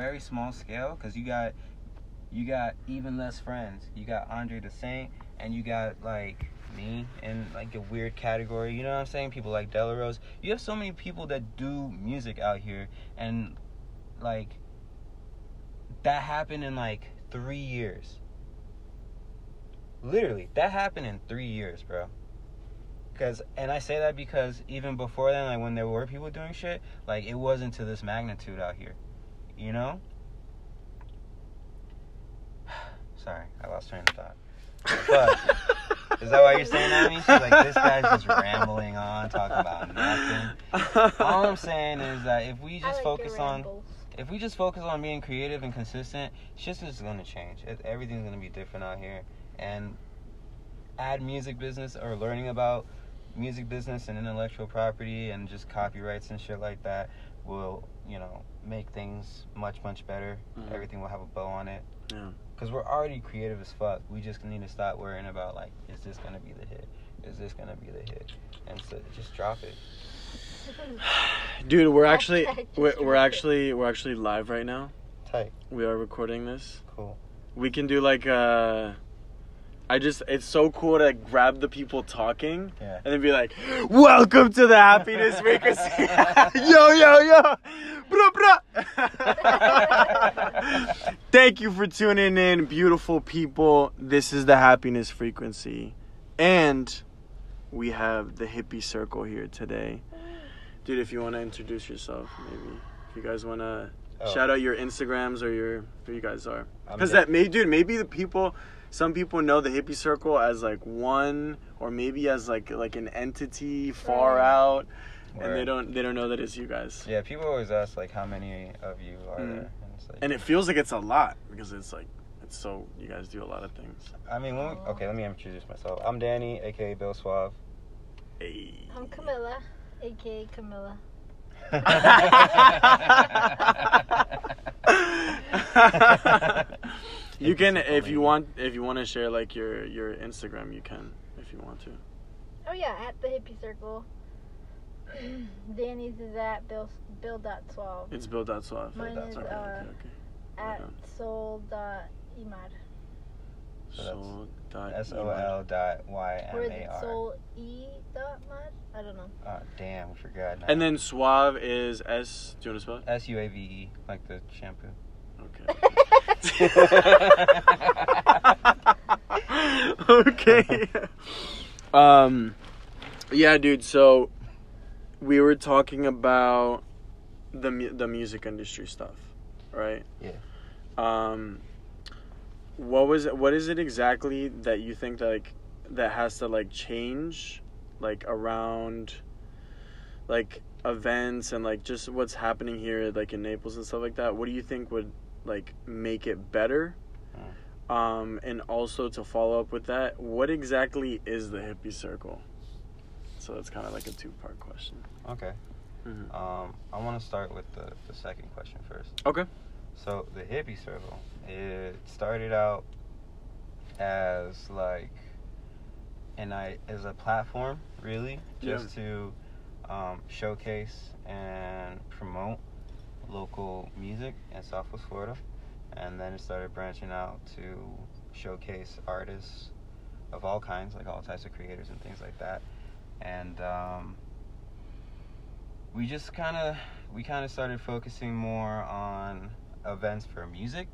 very small scale because you got you got even less friends. You got Andre the Saint, and you got like me in like a weird category. You know what I'm saying? People like Delarose. You have so many people that do music out here, and like that happened in like three years. Literally, that happened in three years, bro. Cause, and I say that because even before then, like when there were people doing shit, like it wasn't to this magnitude out here, you know. Sorry, I lost train of thought. But is that why you're saying at me? She's like, this guy's just rambling on, talking about nothing. All I'm saying is that if we just like focus on if we just focus on being creative and consistent, shit's just gonna change. It, everything's gonna be different out here. And add music business or learning about music business and intellectual property and just copyrights and shit like that will, you know, make things much much better. Mhm. Everything will have a bow on it. Yeah. Cause we're already creative as fuck. We just need to stop worrying about like, is this gonna be the hit? Is this gonna be the hit? And so just drop it. Dude, we're actually we're, we're actually we're actually live right now. Tight. We are recording this. Cool. We can do like uh I just it's so cool to grab the people talking Yeah. and then be like, "Welcome to the happiness frequency." yo yo yo. Bruh, bruh. Thank you for tuning in, beautiful people. This is the happiness frequency. And we have the hippie circle here today. Dude, if you want to introduce yourself, maybe. If you guys want to Oh. shout out your Instagrams or your who you guys are. Because that may dude, maybe the people some people know the hippie circle as like one or maybe as like like an entity far Right. out and they don't they don't know that it's you guys. Yeah, people always ask like how many of you are Mm. there, and it's like, And it feels like it's a lot because it's like it's so you guys do a lot of things. I mean, when we, okay, let me introduce myself. I'm Danny, aka Bill Suave. Hey. I'm Camilla, aka Camilla. you can if you want if you want to share like your your Instagram you can if you want to. Oh yeah, at the hippie circle. Danny's is at Bill Bill dot twelve. It's Bill dot Suave. Mine Okay, is okay, uh, okay. at on. soul dot imad. So that's Soul dot S O L dot Y M Or is A it R. soul e dot mad? I don't know. Oh damn, we forgot. Now. And then Suave is S. Do you want to spell it? S U A V E, like the shampoo. Okay. okay. um, yeah, dude. So we were talking about the mu- the music industry stuff, right? Yeah. Um, what was it, what is it exactly that you think that like that has to like change, like around, like events and like just what's happening here, like in Naples and stuff like that? What do you think would like make it better? Um, and also to follow up with that, what exactly is the hippie circle? So it's kind of like a two part question. Okay. Mhm. Um, I want to start with the, the second question first. Okay. So the hippie circle, it started out as like, and I as a platform really just to um, showcase and promote local music in Southwest Florida, and then it started branching out to showcase artists of all kinds, like all types of creators and things like that, and um, we just kind of we kind of started focusing more on events for music.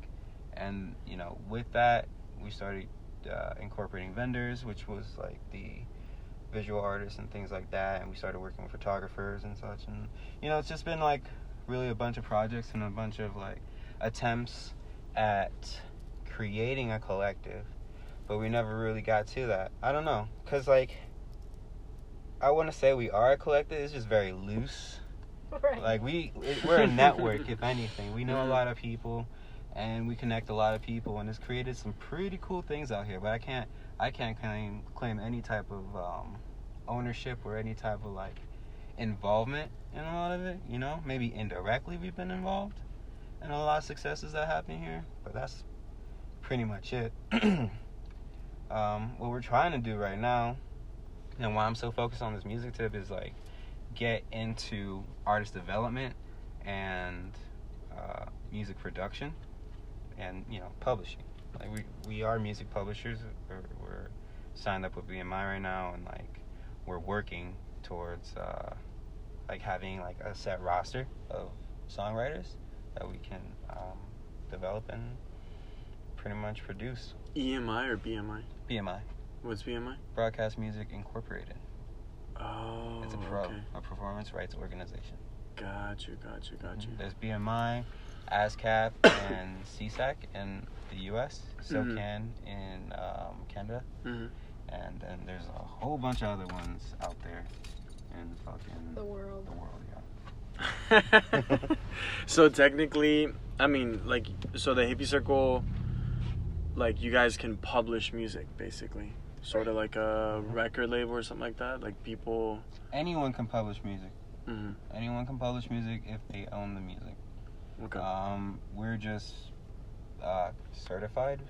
And you know with that we started uh, incorporating vendors which was like the visual artists and things like that. And we started working with photographers and such. And you know it's just been like really a bunch of projects and a bunch of like attempts at creating a collective but we never really got to that. I don't know because like i want to say we are a collective it's just very loose. Right. like we we're a network if anything. We know a lot of people and we connect a lot of people and it's created some pretty cool things out here but i can't i can't claim claim any type of um, ownership or any type of like involvement in a lot of it you know maybe indirectly we've been involved in a lot of successes that happen here but that's pretty much it um, what we're trying to do right now and why i'm so focused on this music tip is like get into artist development and uh, music production and you know publishing. Like we we are music publishers. We're, we're signed up with BMI right now, and like we're working towards uh, like having like a set roster of songwriters that we can um, develop and pretty much produce. EMI or BMI? BMI, What's BMI? Broadcast Music Incorporated. Oh, It's a pro, okay. a performance rights organization. Got you, got you, got you. There's BMI, ASCAP, and SESAC in the U.S., Mhm. SOCAN in um, Canada, Mhm. and then there's a whole bunch of other ones out there in fucking The world. the world. Yeah. so technically, I mean, like, so the hippie circle, like, you guys can publish music, basically, sort of like a record label or something like that. Like people. Anyone can publish music. Mhm. Anyone can publish music if they own the music. Okay. Um, we're just uh, certified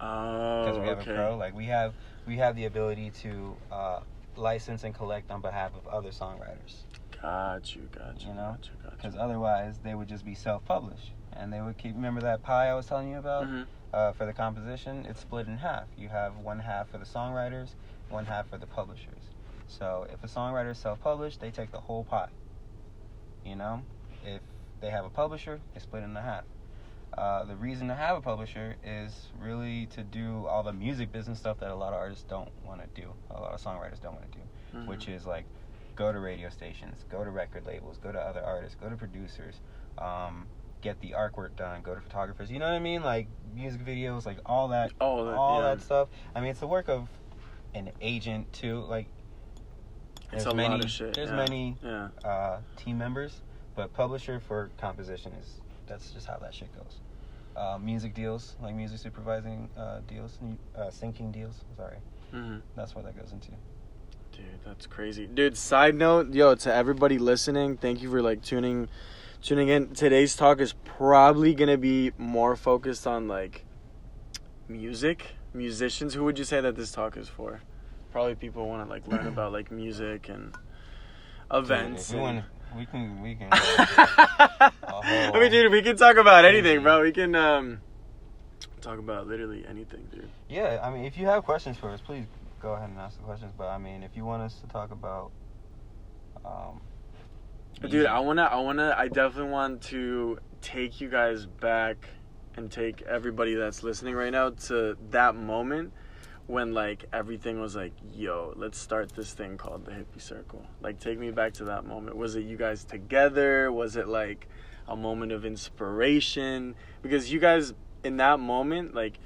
oh, because we have okay. a pro. Like we have we have the ability to uh, license and collect on behalf of other songwriters. Got you, got you, You know? got you, got Because otherwise, they would just be self-published, and they would keep. Remember that pie I was telling you about Mhm. uh, for the composition? It's split in half. You have one half for the songwriters, one half for the publishers. So if a songwriter is self-published, they take the whole pie. You know, if they have a publisher, they split it in half. Uh, the reason to have a publisher is really to do all the music business stuff that a lot of artists don't want to do. A lot of songwriters don't want to do Mhm. which is like go to radio stations, go to record labels, go to other artists, go to producers, um, get the artwork done, go to photographers. You know what I mean? Like music videos, like all that, all that, all yeah. that stuff. I mean, it's the work of an agent too. Like there's many, shit. there's yeah. many Yeah. uh, team members, but publisher for composition is that's just how that shit goes. Uh, music deals, like music supervising uh, deals, uh, syncing deals. Sorry, hmm that's what that goes into. Dude, that's crazy. Dude, side note, yo, to everybody listening, thank you for like tuning tuning in. Today's talk is probably going to be more focused on like music, musicians. Who would you say that this talk is for? Probably people want to like learn about like music and events. Dude, if we, and- wanna, we can we can. I mean, dude, we can talk about anything, bro. We can um talk about literally anything, dude. Yeah, I mean, if you have questions for us, please go ahead and ask the questions. But I mean, if you want us to talk about, um, Dude, I wanna, I wanna, I definitely want to take you guys back and take everybody that's listening right now to that moment when like everything was like, yo, let's start this thing called the hippie circle. Like, take me back to that moment. Was it you guys together? Was it like a moment of inspiration? Because you guys in that moment, like,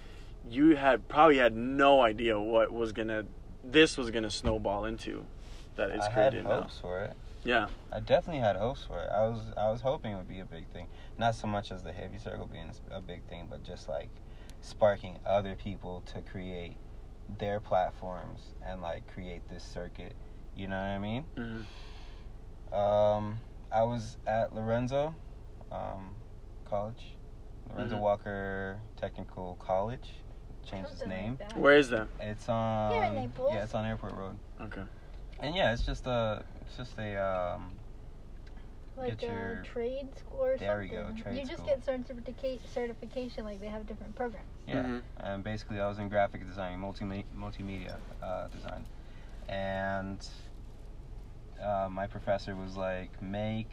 you had probably had no idea what was gonna, this was gonna snowball into. That it's I had created now. hopes for it. Yeah. I definitely had hopes for it. I was I was hoping it would be a big thing. Not so much as the hippie circle being a big thing, but just like sparking other people to create their platforms and like create this circuit. You know what I mean? Mhm. Um, I was at Lorenzo um, College, Lorenzo Mhm. Walker Technical College. Changed its name. Like. Where is that? It's on. Here in Naples. Yeah, it's on Airport Road. Okay. And yeah, it's just a, it's just a, um, Like get a your- trade school or There we something. go, trade you just school. get certifica- certification like they have different programs. yeah. Mhm. And basically, I was in graphic design, multi multimedia uh, design, and uh, my professor was like, make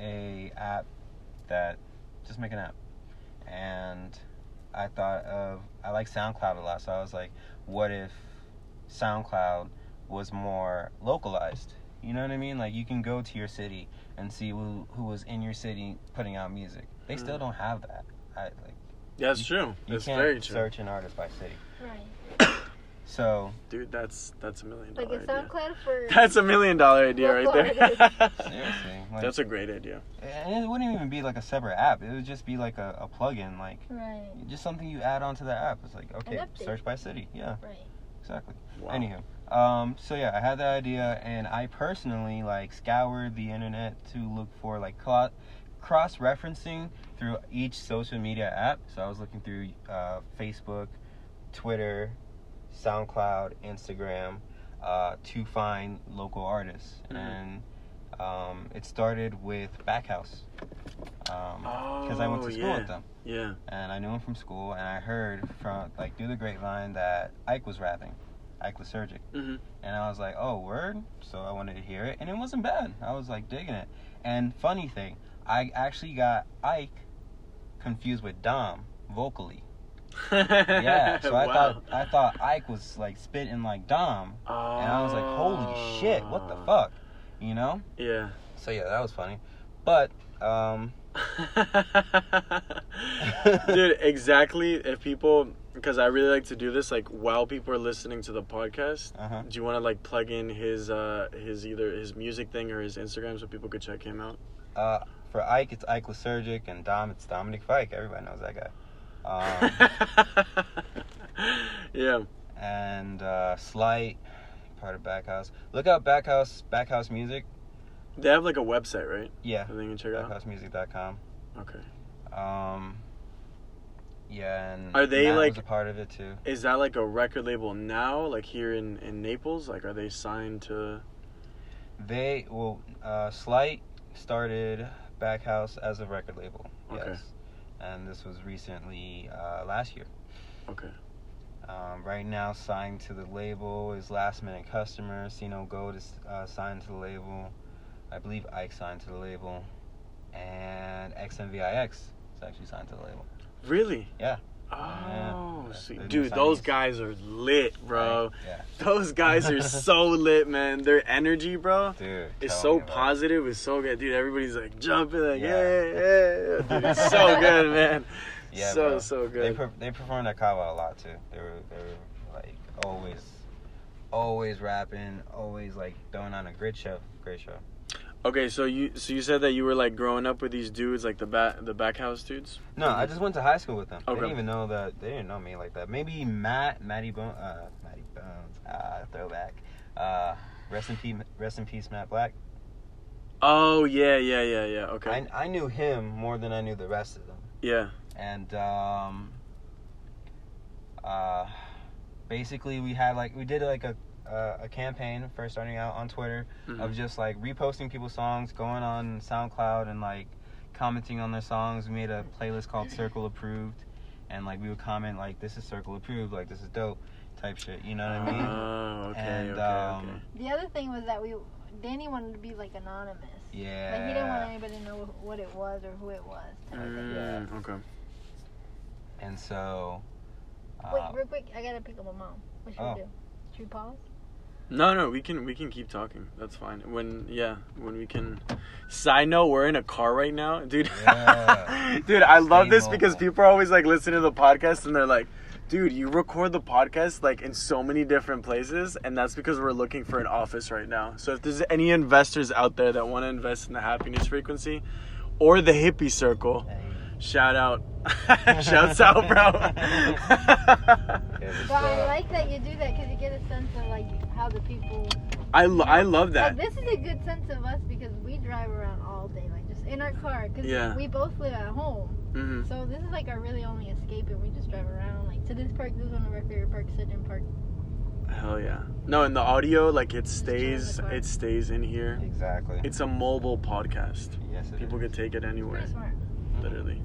a app that, just make an app, and I thought of I like SoundCloud a lot, so I was like, what if SoundCloud was more localized? You know what I mean? Like you can go to your city and see who who was in your city putting out music. They still Mhm. don't have that. I like That's You- true. you That's can't very true. search an artist by city. Right. So Dude, that's that's a million Like dollar a idea. SoundCloud for. That's a million dollar idea right there. seriously, like, that's a great idea. and it wouldn't even be like a separate app. It would just be like a, a plugin, like Right. just something you add onto the app. It's like okay, search by city. Yeah, Right. exactly. Wow. Anywho, um, so yeah, I had that idea, and I personally like scoured the internet to look for like clo- cross referencing through each social media app. So I was looking through uh, Facebook, Twitter, SoundCloud, Instagram, uh, to find local artists, Mhm. and Um, it started with Backhouse. Because I went to Oh, school yeah. with them. Yeah. and I knew him from school, and I heard from like through the grapevine that Ike was rapping, Ike was Lysergic, Mhm. and I was like, oh word, so I wanted to hear it, and it wasn't bad. I was like digging it, and funny thing, I actually got Ike confused with Dom vocally. Yeah, so I Wow. thought I thought Ike was like spitting like Dom, and I was like, holy shit, what the Oh. fuck, you know? Yeah. So yeah, that was funny, but um, Dude, exactly. If people, because I really like to do this, like while people are listening to the podcast, uh huh. do you want to like plug in his uh his either his music thing or his Instagram so people could check him out? Uh, for Ike, it's Ike Lysergic, and Dom, it's Dominic Fike. Everybody knows that guy. Um, yeah. and uh, Slight, part of Backhouse. Look out Backhouse, Backhouse Music. They have like a website, right? Yeah, That they can check out. backhousemusic.com. Okay. Um, yeah, and Are they, Matt like- was a part of it too? Is that like a record label now, like here in in Naples? Like, are they signed to? They well, uh, Slight started Backhouse as a record label. Okay. Yes, and this was recently uh, last year. Okay. Um, right now, signed to the label is Last Minute Customer. Sino Gold is uh, signed to the label. I believe Ike signed to the label. And XMVIX is actually signed to the label. Really? Yeah. Oh, Yeah. dude, those guys are lit, bro. Right? Yeah. Those guys are so lit, man. Their energy, bro, Dude. is so it. positive. It's so good, dude. Everybody's like jumping, like yeah, Yeah. yeah. Dude, it's so good, man. Yeah, so bro. so They, good. per- they performed at Kava a lot too. They were, they were like always, always rapping, always like throwing on a great show. Great show. Okay, so you so you said that you were like growing up with these dudes, like the back the back house dudes. No, I just went to high school with them. They didn't even know that. They didn't know me like that. Maybe Matt, Matty Bone, uh, Matty Bones, uh, throwback. Uh, rest in peace, rest in peace, Matt Black. Oh yeah, yeah, yeah, yeah. Okay. I, I knew him more than I knew the rest of them. yeah. And um, uh, basically we had like we did like a uh, a campaign first starting out on Twitter Mhm. of just like reposting people's songs, going on SoundCloud and like commenting on their songs. We made a playlist called Circle Approved, and like we would comment like this is Circle Approved, like this is dope, type shit. You know what I mean? Oh, okay, And, okay, um, okay. The other thing was that we Danny wanted to be like anonymous. Yeah. Like he didn't want anybody to know what it was or who it was. type of thing. Mm, okay. And so. Wait, uh, real quick, I gotta pick up my mom. What should Oh. we do? Should we pause? No, no, we can we can keep talking. That's fine. When yeah, when we can. Side note, we're in a car right now, dude. Yeah. dude, I love Stay this because people are always like listening to the podcast and they're like, "Dude, you record the podcast like in so many different places," and that's because we're looking for an office right now. So if there's any investors out there that want to invest in the happiness frequency or the hippie circle, hey, shout out, shouts out, bro. yeah, But I like that you do that because you get a sense of like how the people. I, lo- I love that. Like this is a good sense of us because we drive around all day, like just in our car. Because Yeah. we both live at home, hmm so this is like our really only escape, and we just drive around. Like to this park, this is one of our favorite parks, Sugden Park. Hell yeah. No, in the audio, like it Just chill in the stays, it stays in here. Exactly. It's a mobile podcast. yes, it People is. could take it anywhere, smart. literally.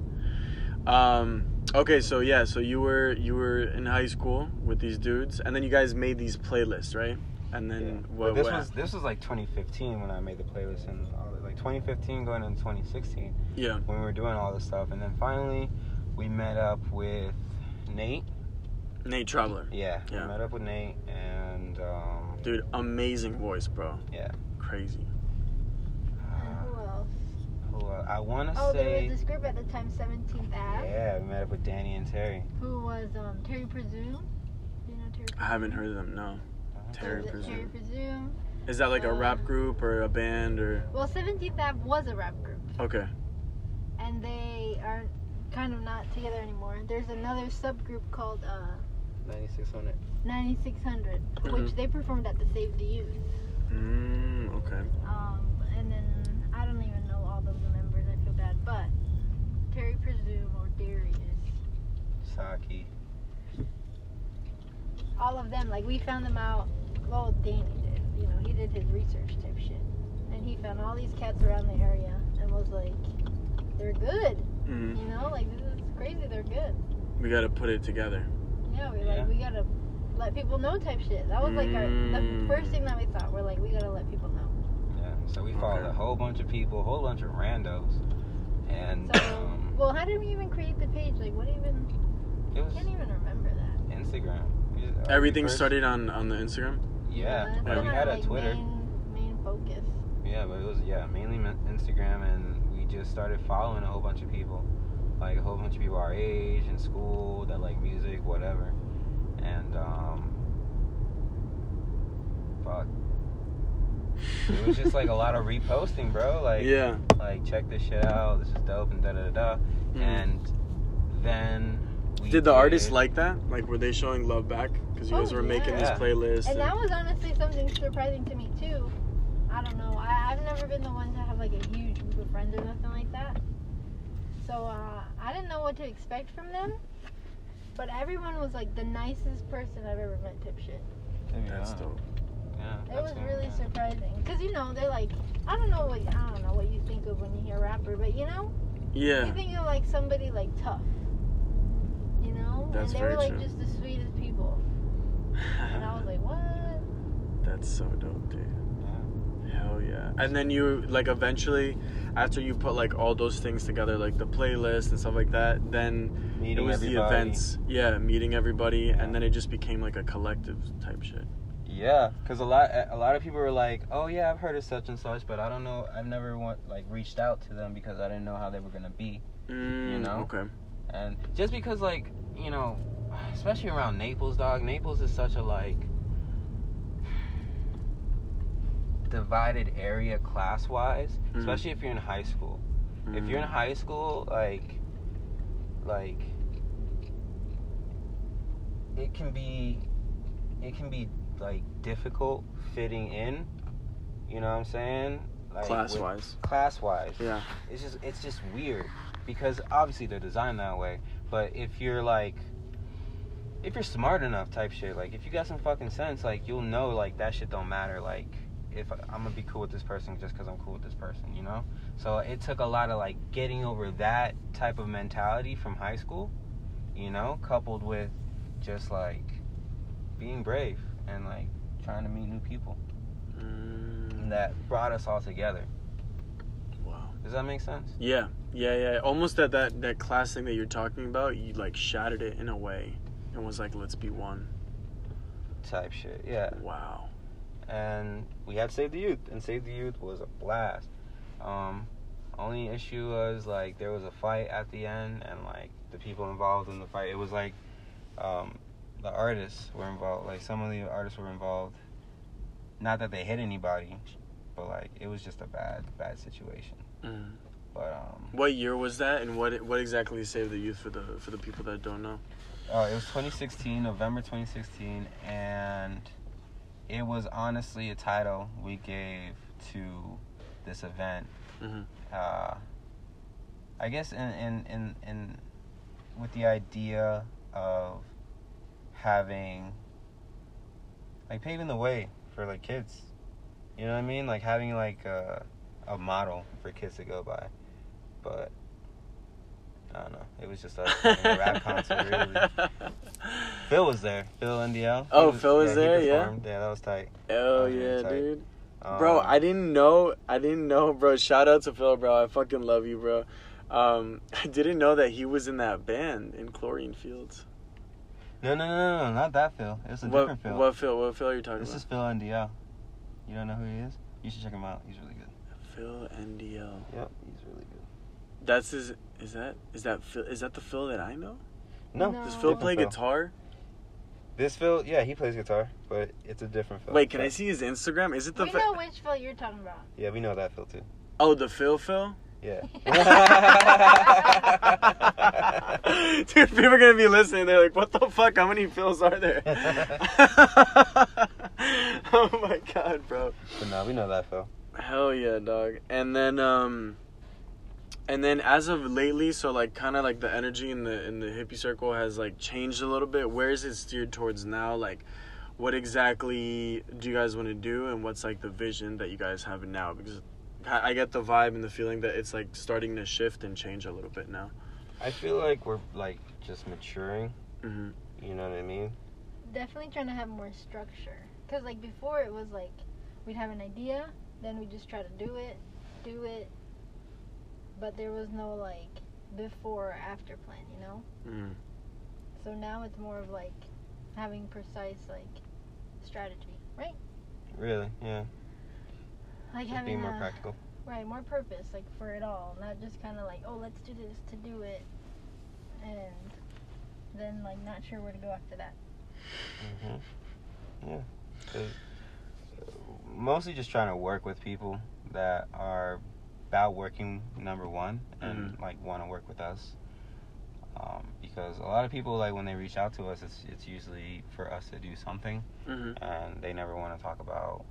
Um. Okay, so yeah, so you were you were in high school with these dudes, and then you guys made these playlists, right? And then Yeah. what? This what- was this was like 2015 when I made the playlist, and all, like 2015 going into 2016 yeah. when we were doing all this stuff, and then finally we met up with Nate. Nate Traveler, Yeah, Yeah. we met up with Nate, and um, dude, amazing voice, bro. yeah. Crazy. Who else? Who, I want to Oh, there say, was this group at the time, 17th Ave, yeah, we met up with Danny and Terry. who was um, Terry Presume. Do you know Terry? I haven't heard of them. No. Terry Was it Terry Presume. Presume. Is that like a rap Um, group or a band or? Well, 17th Ave was a rap group, Okay. and they are kind of not together anymore. There's another subgroup called uh, 9600. 9600, Mhm. which they performed at the Save the Youth. Mm, okay. Um, and then I don't even know all of the members. I feel bad, but Terry Presume or Darius, Saki. All of them. Like we found them out. Well, Danny did. You know, he did his research type shit. and he found all these cats around the area and was like, "They're good." Mhm. You know, like this is crazy. They're good. We got to put it together. Yeah, we Yeah. like we gotta let people know type shit. That was like our Mm. the first thing that we thought. We're like, we gotta let people know. Yeah. So we followed Okay. a whole bunch of people, a whole bunch of randos, and So, um, well, how did we even create the page? Like, what even? it I can't even remember that. Instagram. We just- uh, Everything first- started on on the Instagram. Yeah, that's but we our, had a like, Twitter. Main, main focus. Yeah, but it was yeah mainly min- Instagram, and we just started following a whole bunch of people, like a whole bunch of people our age in school that like music, whatever, and um, fuck, it was just like a lot of reposting, bro. Like yeah. like check this shit out, this is dope, and da da da da, Mhm. and then. We Did the artists like that? Like, were they showing love back? Because you guys Oh, were making this yeah. playlist. And that was honestly something surprising to me too. I don't know. I, I've never been the one to have like a huge group of friends or nothing like that. So uh, I didn't know what to expect from them. But everyone was like the nicest person I've ever met type shit. That's dope. Yeah, It was that's really yeah. surprising. Cause you know they're like I don't know what I don't know what you think of when you hear rapper, but you know Yeah. you Yeah. think of like somebody like tough. You know, That's and they very were like true. just the sweetest people, and I was like, what? That's so dope, dude. Yeah. Hell yeah. And then you like eventually after you put like all those things together, like the playlist and stuff like that, then Meeting it was everybody. the events. Yeah, meeting everybody Yeah. and then it just became like a collective type shit. Yeah, because a lot a lot of people were like, "Oh yeah, I've heard of such and such, but I don't know. I've never want, like reached out to them because I didn't know how they were gonna be." Mm, know? Okay. And just because, like, you know, especially around Naples, dog. Naples is such a like divided area class wise, Mhm. especially if you're in high school. If you're in Mm. high school, like, like, it can be, it can be like difficult fitting in. You know what I'm saying? Like class wise Class wise. Yeah. It's just, it's just weird because obviously they're designed that way. But if you're like, if you're smart enough, type shit, like if you got some fucking sense, like you'll know like that shit don't matter. Like if I'm gonna be cool with this person just because I'm cool with this person, you know. So it took a lot of like getting over that type of mentality from high school, you know, coupled with just like being brave and like trying to meet new people. Mm, that brought us all together. wow. Does that make sense? Yeah. Yeah, yeah. Almost that that that class thing that you're talking about, you like shattered it in a way and was like, let's be one. Type shit. Yeah. Wow. and we had Save the Youth, and Save the Youth was a blast. Um, only issue was like there was a fight at the end, and like the people involved in the fight, it was like um, the artists were involved. Like some of the artists were involved. Not that they hit anybody, but like it was just a bad, bad situation. Mm. But um, What year was that, and what what exactly saved the youth for the for the people that don't know? Oh, it was 2016, November 2016, and it was honestly a title we gave to this event. Mhm. Uh, I guess in, in in in with the idea of having like paving the way for like kids. You know what I mean? Like having like a a model for kids to go by. But I don't know. It was just like a rap concert really. Phil was there. Phil NDL. Oh, Phil was he there, yeah? Yeah, that was tight. Oh was really yeah, tight. dude. Um, Bro, I didn't know. I didn't know, bro. Shout out to Phil, bro. I fucking love you, bro. Um, I didn't know that he was in that band in Chlorine Fields. No, no, no, no, no, not that Phil. It's a what, different Phil. What Phil? What Phil are you talking This about? This is Phil NDL. You don't know who he is? You should check him out. He's really good. Phil NDL. Yep, he's really good. That's his. Is that is that Phil? Is that the Phil that I know? No, No. Does. Phil different play Phil. guitar? This Phil, yeah, he plays guitar, but it's a different Phil. Wait, can I see his Instagram? Is it the? we Phil- know which Phil you're talking about. Yeah, we know that Phil too. oh, the Phil Phil. Yeah. Dude, people are gonna be listening. They're like, "What the fuck? How many Phils are there?" oh my god, bro. but no, we know that Phil. Hell yeah, dog. And then um and then as of lately, so like kind of like the energy in the in the hippie circle has like changed a little bit. Where is it steered towards now? Like what exactly do you guys want to do and what's like the vision that you guys have now because I I get the vibe and the feeling that it's like starting to shift and change a little bit now. I feel like we're like just maturing. hmm You know what I mean? Definitely trying to have more structure. Cause like before it was like we'd have an idea, then we just try to do it, do it. But there was no like before or after plan, you know. Mm. So now it's more of like having precise like strategy, right? Really? Yeah. Like Just having being more a- practical. Right, more purpose, like for it all, not just kind of like, oh, let's do this to do it, and then like not sure where to go after that. hmm Yeah. 'Cause, uh, mostly just trying to work with people that are about working number one and like want to work with us. Um, because a lot of people like when they reach out to us, it's it's usually for us to do something, hmm and they never want to talk about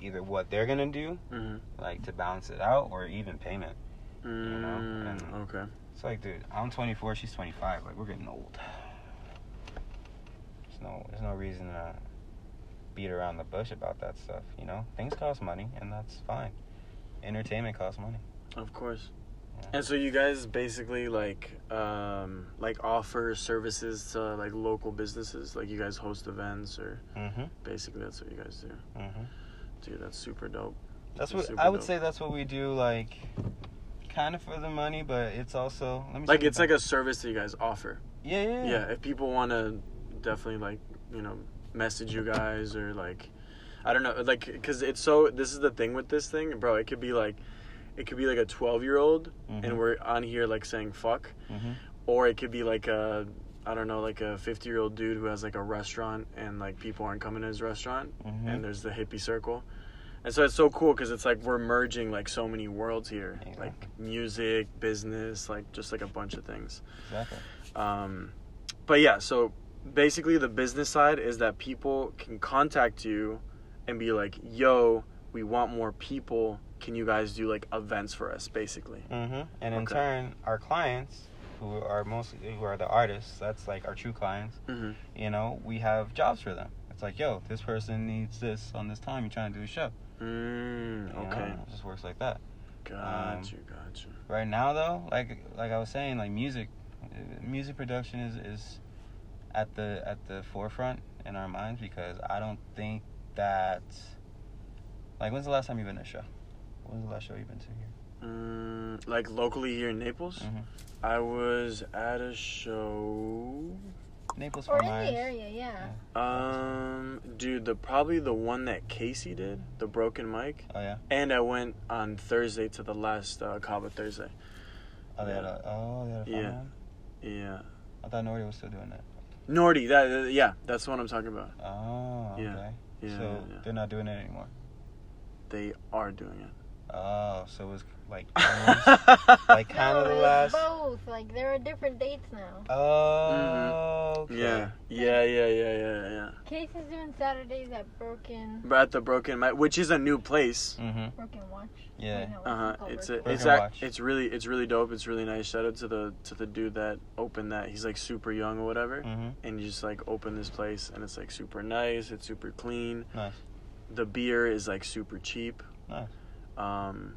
either what they're gonna do, hmm like to balance it out, or even payment. Mm, know, and- okay. It's like, dude, I'm 24, she's 25. Like, we're getting old. There's no, there's no reason to beat around the bush about that stuff. You know, things cost money, and that's fine. Entertainment costs money. Of course. Yeah. And so you guys basically like um like offer services to like local businesses, like you guys host events or Mm-hmm. basically that's what you guys do. Mm-hmm. Dude, that's super dope. That's That's what I would dope. say. That's what we do. Like, kind of for the money, but it's also let me. Like it's like a service that you guys offer. yeah, yeah, Yeah, if people want to definitely like, you know, message you guys or like I don't know, like cuz it's so this is the thing with this thing, bro, it could be like it could be like a 12-year-old Mhm. and we're on here like saying fuck Mhm. or it could be like a I don't know, like a 50-year-old dude who has like a restaurant and like people aren't coming to his restaurant Mhm. and there's the hippie circle. And so it's so cool because it's like we're merging like so many worlds here, Yeah. like music, business, like just like a bunch of things. Exactly. Um, but yeah, so basically the business side is that people can contact you and be like, "Yo, we want more people. Can you guys do like events for us?" Basically. Mm-hmm. And in Okay. turn, our clients, who are mostly who are the artists, that's like our true clients. Mm-hmm. you know, we have jobs for them. It's like, yo, this person needs this on this time. You're trying to do a show. Mm, You know, okay. it just works like that. Got Um, you. Got you. Right now, though, like like I was saying, like music, music production is is at the at the forefront in our minds because I don't think that. Like, when's the last time you've been to a show? When's the last show you've been to here? Mm, like locally here in Naples, Mhm. I was at a show. Naples, Or Fort in the area, yeah. Um, dude, the probably the one that Casey did, the broken mic, Oh yeah. and I went on Thursday to the last uh, Kava Thursday. Oh, they had a. Oh, they had a Yeah. one? Yeah, I thought Nori was still doing that. Nordy. That uh, yeah, that's what I'm talking about. Oh. Okay. Yeah. So yeah, yeah. they're not doing it anymore. they are doing it. Oh, so it was like almost, like kind no, of the last. both. Like there are different dates now. Oh, okay. Mm-hmm. Yeah, yeah, yeah, yeah, yeah, yeah. Casey's doing Saturdays at Broken But at the broken which is a new place. Mm-hmm. Broken Watch. Yeah. Uh huh. called It's a, Broken it's Broken it's really it's really dope. It's really nice. Shout out to the to the dude that opened that. He's like super young or whatever, Mm-hmm. and you just like open this place, and it's like super nice. It's super clean. Nice. The beer is like super cheap. Nice. Um,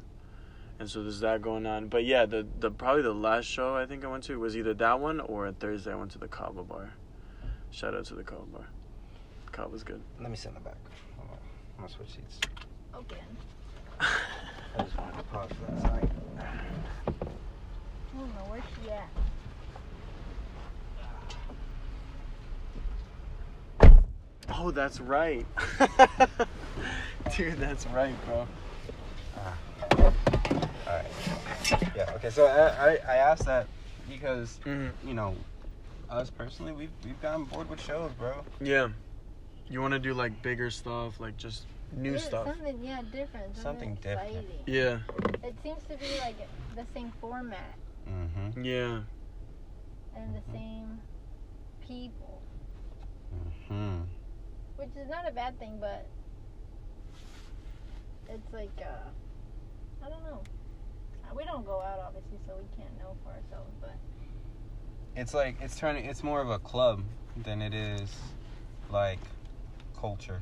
and so there's that going on. But yeah, the the probably the last show I think I went to was either that one or a Thursday I went to the Kava bar. Shout out to the Kava bar. Kava's good. Let me sit in the back. I'm gonna switch seats. Okay. I just wanted to pause for that. Sorry. I don't know where's she at. Oh, that's right. Dude, that's right, bro. Alright. Yeah, okay, so I, I, I asked that because, Mm-hmm. you know, us personally, we've, we've gotten bored with shows, bro. Yeah. You want to do like bigger stuff, like just new Yeah, stuff. Something, yeah, different. Something different. exciting. Yeah. It seems to be like the same format Mm-hmm. Yeah. and the same people, Mm-hmm. which is not a bad thing, but it's like uh, I don't know. Uh, We don't go out obviously, so we can't know for ourselves. But It's like, it's turning, it's more of a club than it is like culture.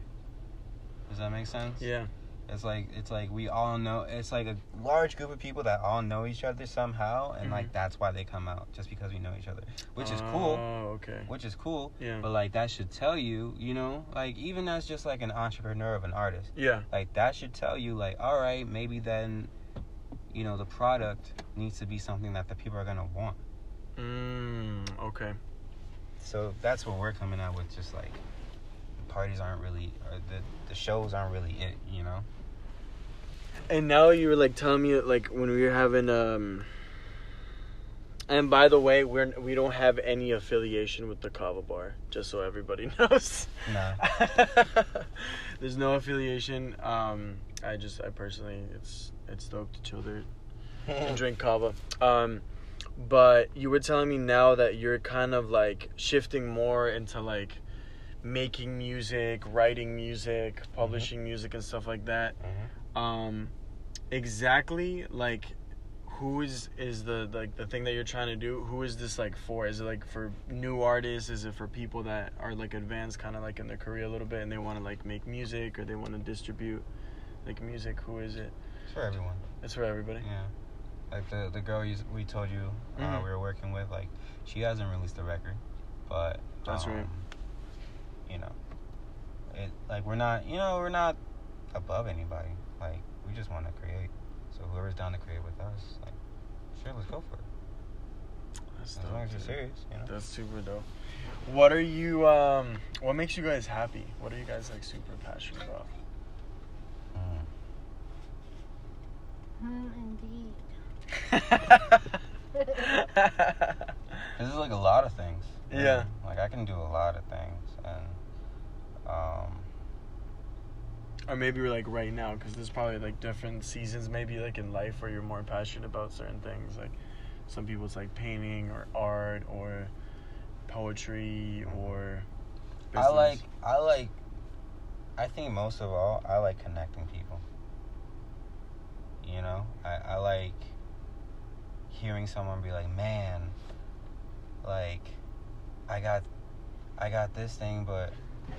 Does that make sense? Yeah. It's like it's like we all know. It's like a large group of people that all know each other somehow, and like that's why they come out just because we know each other, which is cool. Oh, okay. Which is cool. Yeah. But like that should tell you, you know, like even as just like an entrepreneur of an artist, Yeah. like that should tell you, like, all right, maybe then, you know, the product needs to be something that the people are gonna want. Mm, okay. So that's what we're coming out with. Just like parties aren't really, or the the shows aren't really it, you know. And now you were like telling me like when we were having um. And by the way, we're we don't have any affiliation with the Kava Bar, just so everybody knows. Nah. There's no affiliation. Um, I just I personally it's it's dope to chill there and drink kava. Um, but you were telling me now that you're kind of like shifting more into like making music, writing music, publishing music, and stuff like that. Mhm. Um, exactly like who is is the like the thing that you're trying to do? Who is this like for? Is it like for new artists? Is it for people that are like advanced, kind of like in their career a little bit, and they want to like make music or they want to distribute like music? Who is it? It's for everyone. It's for everybody. Yeah. Like the the girl you, we told you uh, Mhm. we were working with, like she hasn't released a record, but That's right. um, You know, it like we're not, you know, we're not above anybody. Like we just want to create. So whoever's down to create with us, like, sure, let's go for it. That's As dope, long as you're dude. serious, you know. That's super dope. What are you um what makes you guys happy? What are you guys like super passionate about? Mm. Hmm, indeed. This is like a lot of things. Yeah. know? Like I can do a lot of things, and um, or maybe we're like right now cuz there's probably like different seasons maybe like in life where you're more passionate about certain things like some people it's like painting or art or poetry or I like. I like I think most of all I like connecting people. You know? I, I like hearing someone be like, Man, like I got I got this thing but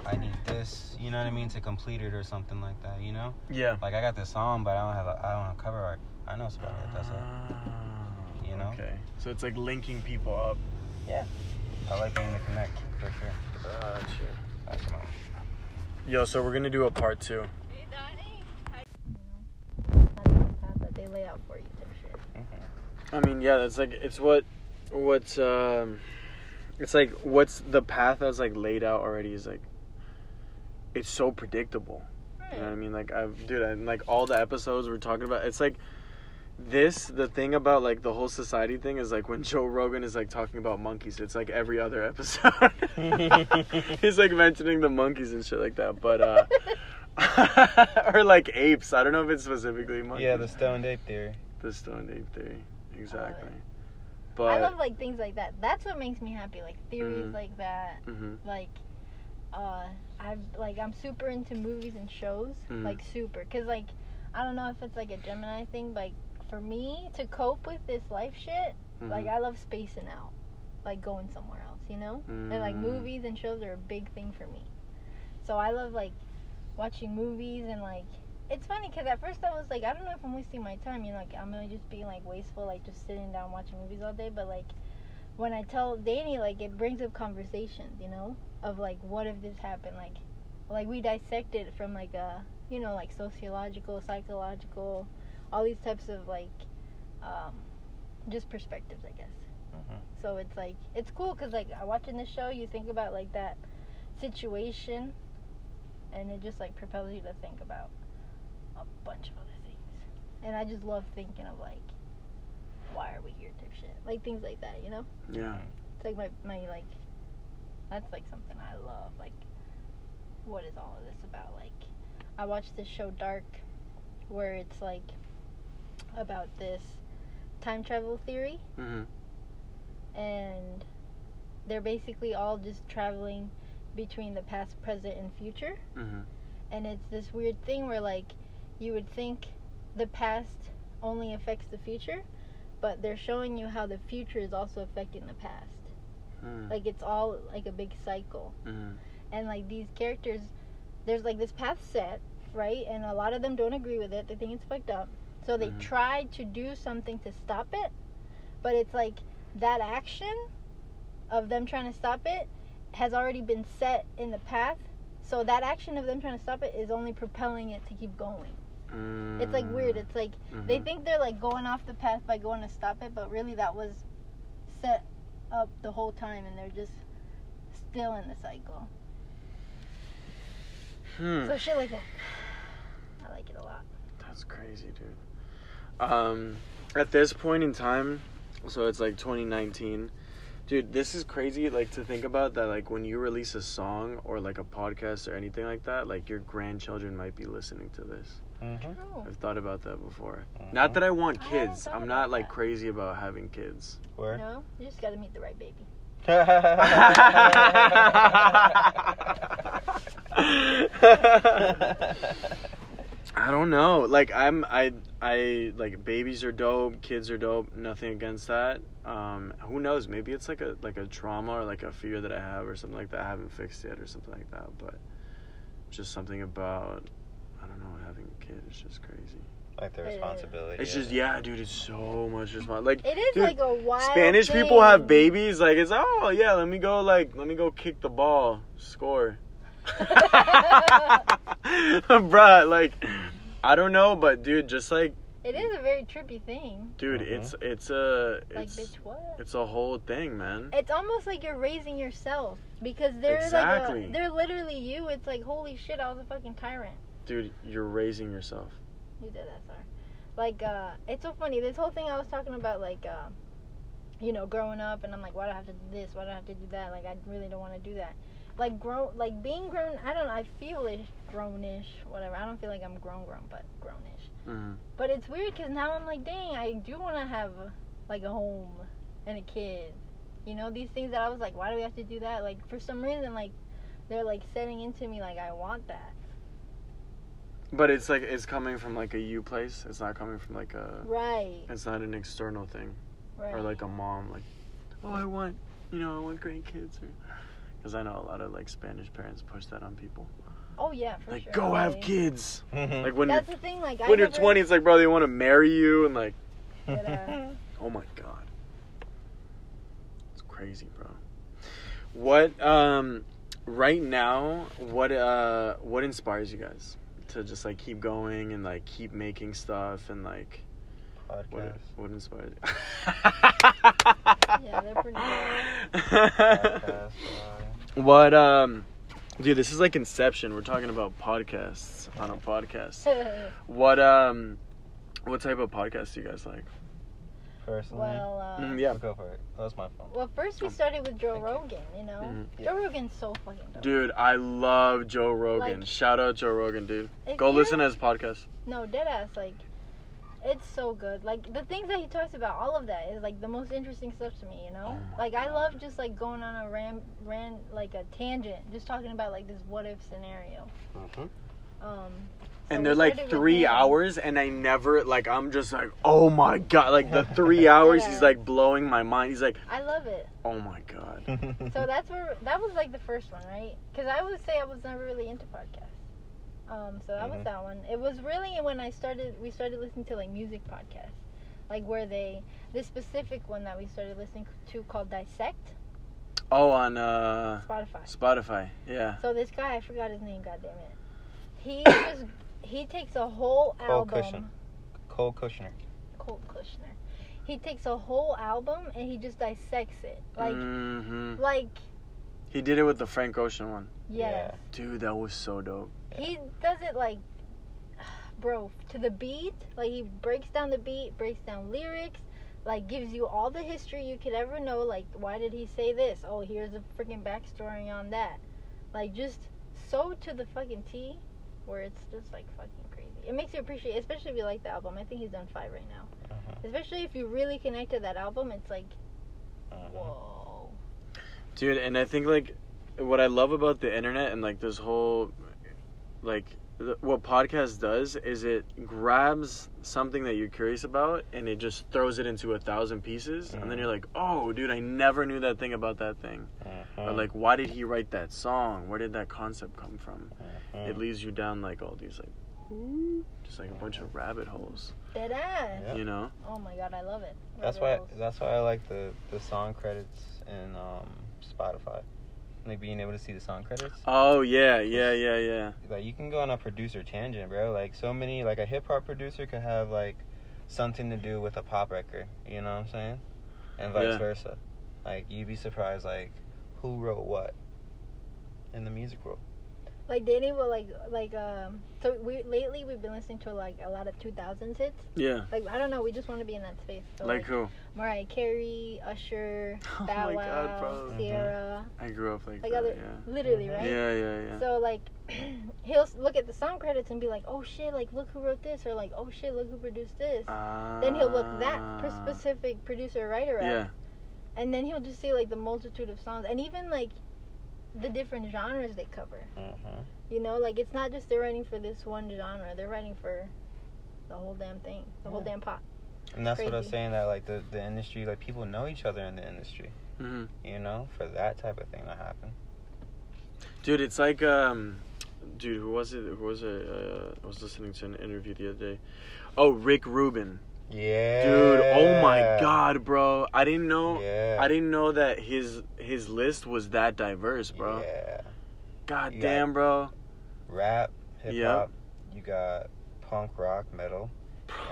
I need this, you know what I mean, to complete it or something like that, you know? yeah Like I got this song but I don't have a I don't have cover art. I know somebody that does that. Ah, You know? Okay. So it's like linking people up. Yeah. I like being the connect for sure. Gotcha. That's my Yo, so we're gonna do a part two. You know, that's the path that they lay out for you, type shit. I mean, yeah, that's like it's what what's um it's like what's the path that's like laid out already is like it's so predictable. You know what I mean? Like I've dude, and like all the episodes we're talking about, it's like this the thing about like the whole society thing is like when Joe Rogan is like talking about monkeys, it's like every other episode. He's like mentioning the monkeys and shit like that. But uh or like apes. I don't know if it's specifically monkeys. Yeah, the stoned ape theory. the stone ape theory. Exactly. I But I love like things like that. That's what makes me happy. Like theories Mhm. like that. Mhm. Like, uh, I've like I'm super into movies and shows. Mhm. Like super, cause like I don't know if it's like a Gemini thing, but like for me to cope with this life shit, like Mhm. I love spacing out, like going somewhere else, you know. And like Mm. movies and shows are a big thing for me. So I love like watching movies and like it's funny because at first I was like I don't know if I'm wasting my time. You know, like I'm gonna just be like wasteful, like just sitting down watching movies all day. But like when I tell Danny, like it brings up conversations, you know, of like what if this happened, like like we dissect it from like a you know like sociological, psychological, all these types of like um, just perspectives, I guess. Mhm. So it's like it's cool because like watching the show, you think about like that situation, and it just like propels you to think about a bunch of other things. And I just love thinking of like, why are we here, type shit, like things like that, you know. yeah. It's like my my like, that's like something I love. Like, what is all of this about? Like, I watched this show Dark, where it's like about this time travel theory Mhm. and they're basically all just traveling between the past, present, and future. Mhm. And it's this weird thing where, like, you would think the past only affects the future, but they're showing you how the future is also affecting the past. Mhm. Like, it's all like a big cycle. Mhm. And, like, these characters, there's like this path set, right? And a lot of them don't agree with it. They think it's fucked up. So they Mhm. try to do something to stop it, but it's like that action of them trying to stop it has already been set in the path. So that action of them trying to stop it is only propelling it to keep going. It's like weird. It's like they Mhm. think they're like going off the path by going to stop it, but really that was set up the whole time and they're just still in the cycle. Hmm. So shit like that. I like it a lot. That's crazy, dude. Um, at this point in time, so it's like 2019. Dude, this is crazy. Like to think about that. Like when you release a song or like a podcast or anything like that, like your grandchildren might be listening to this. Mm-hmm. I've thought about that before. Mhm. Not that I want kids. thought I'm not like that. crazy about having kids. Where? No, you just gotta meet the right baby. I don't know. Like I'm I I like babies are dope, kids are dope, nothing against that. Um who knows, maybe it's like a like a trauma or like a fear that I have or something like that I haven't fixed yet or something like that, but just something about I don't know, having a kid is just crazy. like the responsibility. It's just yeah, dude, it's so much responsibility. Like It is Dude, like a wild Spanish people have babies, like it's oh yeah, let me go like let me go kick the ball, score. Bruh, like I don't know, but dude, just like It is a very trippy thing. dude, Mhm. it's it's a Like, it's bitch, what? it's a whole thing, man. It's almost like you're raising yourself because they're Exactly. like a, they're literally you. It's like holy shit, I was a fucking tyrant. Dude, you're raising yourself. You did that, sorry. Like, uh, it's so funny. This whole thing I was talking about, like, uh, you know, growing up, and I'm like, why do I have to do this? Why do I have to do that? Like, I really don't want to do that. Like, grown, like being grown. I don't know. I feel ish, grownish, whatever. I don't feel like I'm grown, grown, but grownish. Mhm. But it's weird because now I'm like, dang, I do want to have like a home and a kid. You know, these things that I was like, why do we have to do that? Like, for some reason, like, they're like setting into me like I want that. But it's like it's coming from like a you place. It's not coming from like a Right. it's not an external thing. Right. or like a mom like oh i want you know i want grandkids because i know a lot of like spanish parents push that on people oh yeah, for like sure. go have Like, kids like when That's you're the thing. Like, I when you're never- 20 it's like bro they want to marry you and like Yeah. oh my god it's crazy bro what um right now what uh what inspires you guys to just like keep going and like keep making stuff and like what Podcast. what inspires Yeah, they're pretty Podcast, uh, What um dude, this is like inception. We're talking about podcasts on a podcast. What um what type of podcast do you guys like? Personally. well, uh, Mm, yeah. Go for it. That was my phone. well, first we started with Joe Thank. Rogan. You know, Mhm. Joe Rogan's so fucking dope. Dude, I love Joe Rogan. Like- Shout out Joe Rogan, dude. Go listen to his podcast. No, dead ass. Like, it's so good. Like the things that he talks about, all of that is like the most interesting stuff to me. You know, Oh like I God. love just like going on a ram, ran like a tangent, just talking about like this what if scenario. Mhm. Um, so And they're like three him. hours and I never like I'm just like, oh my god, like the three hours he's like blowing my mind. He's like, I love it. oh my god. So that's where that was like the first one, right? Because I would say I was never really into podcasts. Um, so that was Mhm. that one. It was really when I started. We started listening to like music podcasts, like where they this specific one that we started listening to called Dissect Oh on uh Spotify. Spotify. Yeah. So this guy, I forgot his name. God damn it. He just he takes a whole Cole album. Cushman. Cole Kushner. Cole Kushner. He takes a whole album and he just dissects it. Like hmm like He did it with the Frank Ocean one. yes. Dude, that was so dope. He does it like, bro, to the beat. Like he breaks down the beat, breaks down lyrics, like gives you all the history you could ever know. Like, why did he say this? Oh, here's a freaking backstory on that. Like, just so to the fucking T, where it's just like fucking crazy. It makes you appreciate, especially if you like the album. I think he's done five right now. Mhm. Especially if you really connect to that album, it's like, Mhm. whoa. Dude, and I think like what I love about the internet and like this whole like th- what podcast does is it grabs something that you're curious about and it just throws it into a thousand pieces and then Mhm. you're like, "Oh, dude, I never knew that thing about that thing." Or Mhm. like, "Why did he write that song? Where did that concept come from?" Mhm. It leads you down like all these like just like a bunch of rabbit holes. Dead ass. You know? Oh my god, I love it. That's why. holes. That's why I like the the song credits in um, Spotify. Like being able to see the song credits. Oh yeah, yeah, yeah, yeah. Like you can go on a producer tangent, bro. Like so many, like a hip hop producer could have like something to do with a pop record. You know what I'm saying? And vice Yeah. versa. Like you'd be surprised, like who wrote what in the music world. Like Danny will like like um. So we lately we've been listening to like a lot of 2000s hits. Yeah. Like I don't know, we just want to be in that space. So, Like who? Mariah Carey, Usher, Oh Bow Wow, God. Ciara, I grew up like, like that. other, yeah. literally, Mhm. right? Yeah, yeah, yeah. So like, he'll look at the song credits and be like, "Oh shit! Like look who wrote this," or like, "Oh shit! Look who produced this." then he'll look that Ah. specific producer or writer up, Yeah. and then he'll just see like the multitude of songs, and even like the different genres they cover. Mm-hmm. You know, like it's not just they're writing for this one genre; they're writing for the whole damn thing, the whole damn pot. And that's what I was saying. That like the the industry, like people know each other in the industry. hmm You know, for that type of thing to happen. Dude, it's like um, dude, who was it? Who was it? Uh, I was listening to an interview the other day. Oh, Rick Rubin. Yeah. Dude, oh my god, bro. I didn't know. Yeah. I didn't know that his his list was that diverse, bro. Yeah. God You damn, bro. Rap, hip Yeah. hop. You got punk rock, metal,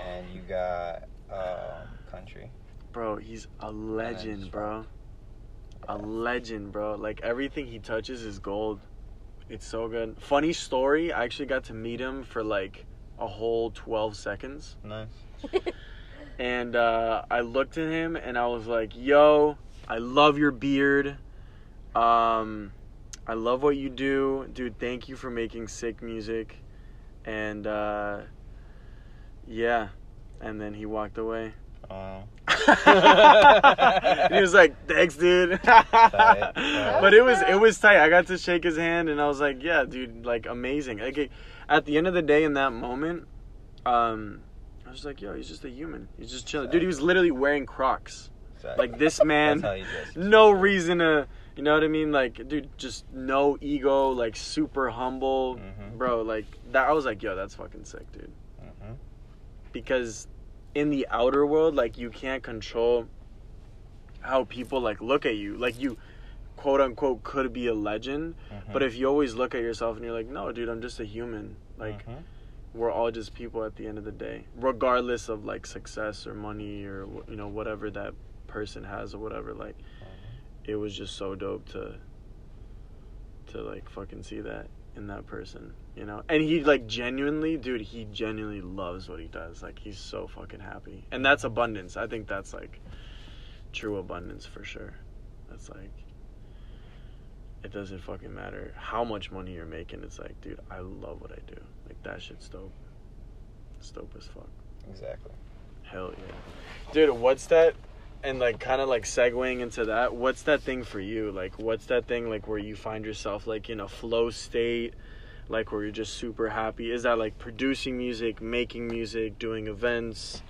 and you got um, country. Bro, he's a legend, just bro. A legend, bro. Like everything he touches is gold. It's so good. Funny story, I actually got to meet him for like a whole 12 seconds. Nice. And uh, I looked at him and I was like, "Yo, I love your beard. Um, I love what you do, dude. Thank you for making sick music." And uh, yeah, and then he walked away. He was like, "Thanks, dude." tight. but it was it was tight. I got to shake his hand, and I was like, "Yeah, dude, like amazing." Like it- at the end of the day, in that moment, um, I was like, "Yo, he's just a human. He's just chilling." Dude, he was literally wearing Crocs. exactly. Like this man, no reason to, you know what I mean? Like, dude, just no ego, like super humble, Mhm. bro. Like that, I was like, "Yo, that's fucking sick, dude." Mhm. because in the outer world like you can't control how people like look at you like you quote unquote could be a legend Mhm. but if you always look at yourself and you're like no dude i'm just a human like Mhm. We're all just people at the end of the day regardless of like success or money or you know whatever that person has or whatever like uh-huh. it was just so dope to to like fucking see that in that person you know? And he like genuinely dude he genuinely loves what he does. Like he's so fucking happy. And that's abundance. I think that's like true abundance for sure. That's like it doesn't fucking matter how much money you're making. It's like dude i love what i do like that shit's dope it's dope as fuck Exactly. Hell yeah. Dude, what's that? And like kind of like segueing into that, what's that thing for you? Like what's that thing like where you find yourself like in a flow state, like where you're just super happy? Is that like producing music, making music, doing events?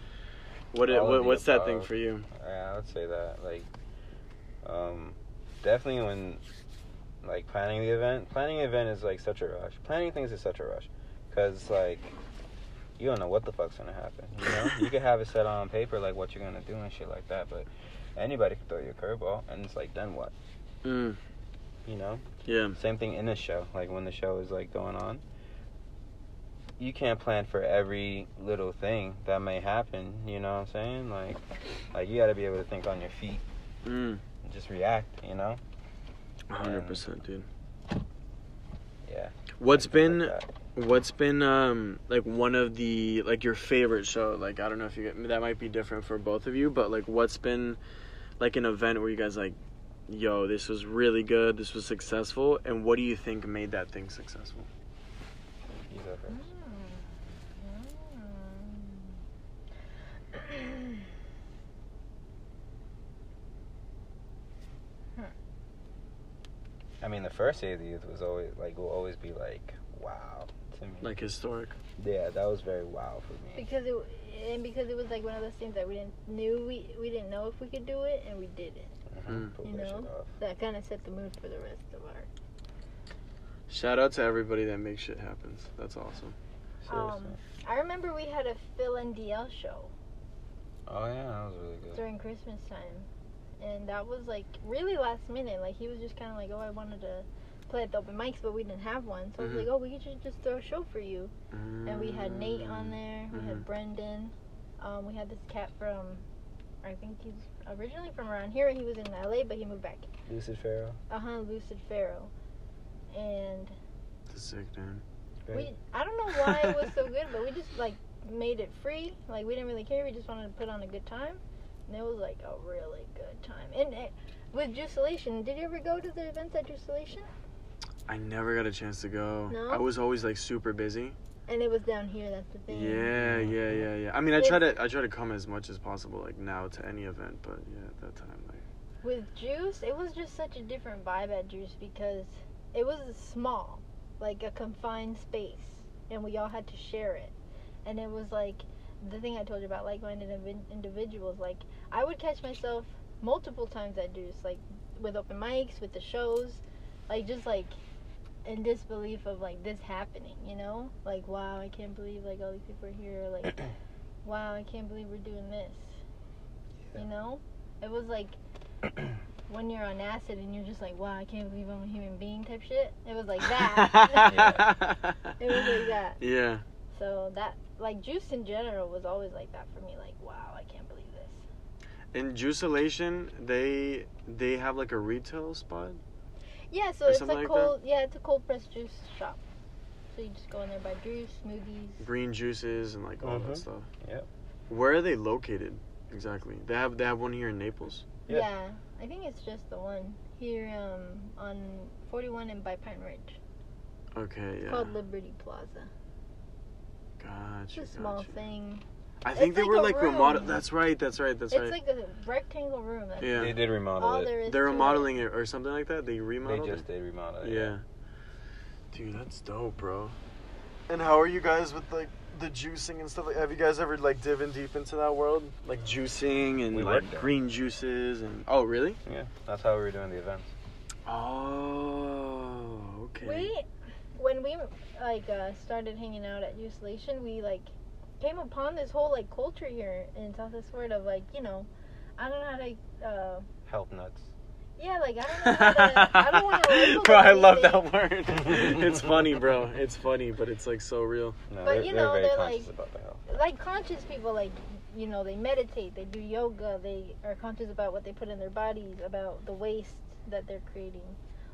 What, it, what what's that thing for you? Yeah, I would say that. Like, um, definitely when, like, planning the event. Planning the event is like such a rush. Planning things is such a rush, cause like, you don't know what the fuck's gonna happen. You know, you could have it set on paper like what you're gonna do and shit like that, but anybody can throw you a curveball, and it's like, then what? Mm, You know. yeah. Same thing in a show. Like when the show is like going on, you can't plan for every little thing that may happen. You know what I'm saying? Like, like you got to be able to think on your feet Mm, and just react. You know? 100%, dude. Yeah. What's been like. What's been um like one of the like your favorite show? Like I don't know if you get that might be different for both of you, but like what's been like an event where you guys like, yo, this was really good, this was successful, and what do you think made that thing successful? You go first. I mean, the first day of the youth was always like will always be like wow to me. Like historic. yeah, that was very wow for me. because it and because it was like one of those things that we didn't knew we we didn't know if we could do it and we did it. Mhm, You know? That kind of set the mood for the rest of our. Shout out to everybody that makes shit happens. That's awesome. Um, I remember we had a Phil and DL show oh yeah, that was really good. during Christmas time, and that was like really last minute. Like he was just kind of like, oh, I wanted to play at the open mics, but we didn't have one, so I was Mhm. like, oh, we could just throw a show for you. And we had Nate on there. We Mhm. had Brendan. Um, we had this cat from, I think he's originally from around here. He was in LA, but he moved back. Lucid Pharaoh. Uh huh, Lucid Pharaoh. And That's sick, dude. we, I don't know why it was so good, but we just like made it free. Like we didn't really care. We just wanted to put on a good time, and it was like a really good time. And it, with Juicilation, did you ever go to the events at Juicilation? I never got a chance to go. No? I was always like super busy. And it was down here. That's the thing. Yeah, yeah, yeah, yeah. I mean, I try to I try to come as much as possible, like now to any event, but yeah, at that time, like With Juice, it was just such a different vibe at Juice because it was small, like a confined space, and we all had to share it. And it was like the thing I told you about like-minded individuals. Like I would catch myself multiple times at Juice, like with open mics, with the shows, like just like in disbelief of like this happening, you know? Like wow, I can't believe like all these people are here. Like wow, I can't believe we're doing this. You know? It was like when you're on acid and you're just like, wow, I can't believe I'm a human being type shit. It was like that. it was like that. Yeah. So that, like, juice in general was always like that for me. Like, wow, I can't believe this. In Juicilation, they they have like a retail spot. Yeah, so Or it's a like cold, yeah, it's a cold pressed juice shop. So you just go in there buy juice, smoothies. green juices and like all Mhm. that stuff. Yep. Where are they located exactly? They have they have one here in Naples. Yeah. Yeah. I think it's just the one here um, on 41 and by Pine Ridge. Okay, It's yeah. called Liberty Plaza. Gotcha. It's a small gotcha. thing. I think It's they like were like remodeled. room. That's right. That's right. That's it's right. It's like a rectangle room. That's yeah. They did remodel it. there is They're to it. remodeling it or something like that. They remodeled. They just it. did remodel it. Yeah. Dude, that's dope, bro. And how are you guys with like the juicing and stuff? Like, have you guys ever like diving deep into that world, like juicing and We like worked there. green juices and? Oh, really? Yeah. That's how we were doing the events. Oh, okay. We, when we like uh, started hanging out at Juicilation, we like came upon this whole like culture here in Southwest Florida of like you know, I don't know how to. Uh, Health nuts. yeah, like I don't know how to. I don't want to bro, them I love that word. it's funny, bro. It's funny, but it's like so real. No, But, they're, you they're know, they're like- about the like conscious people like you know they meditate they do yoga they are conscious about what they put in their bodies about the waste that they're creating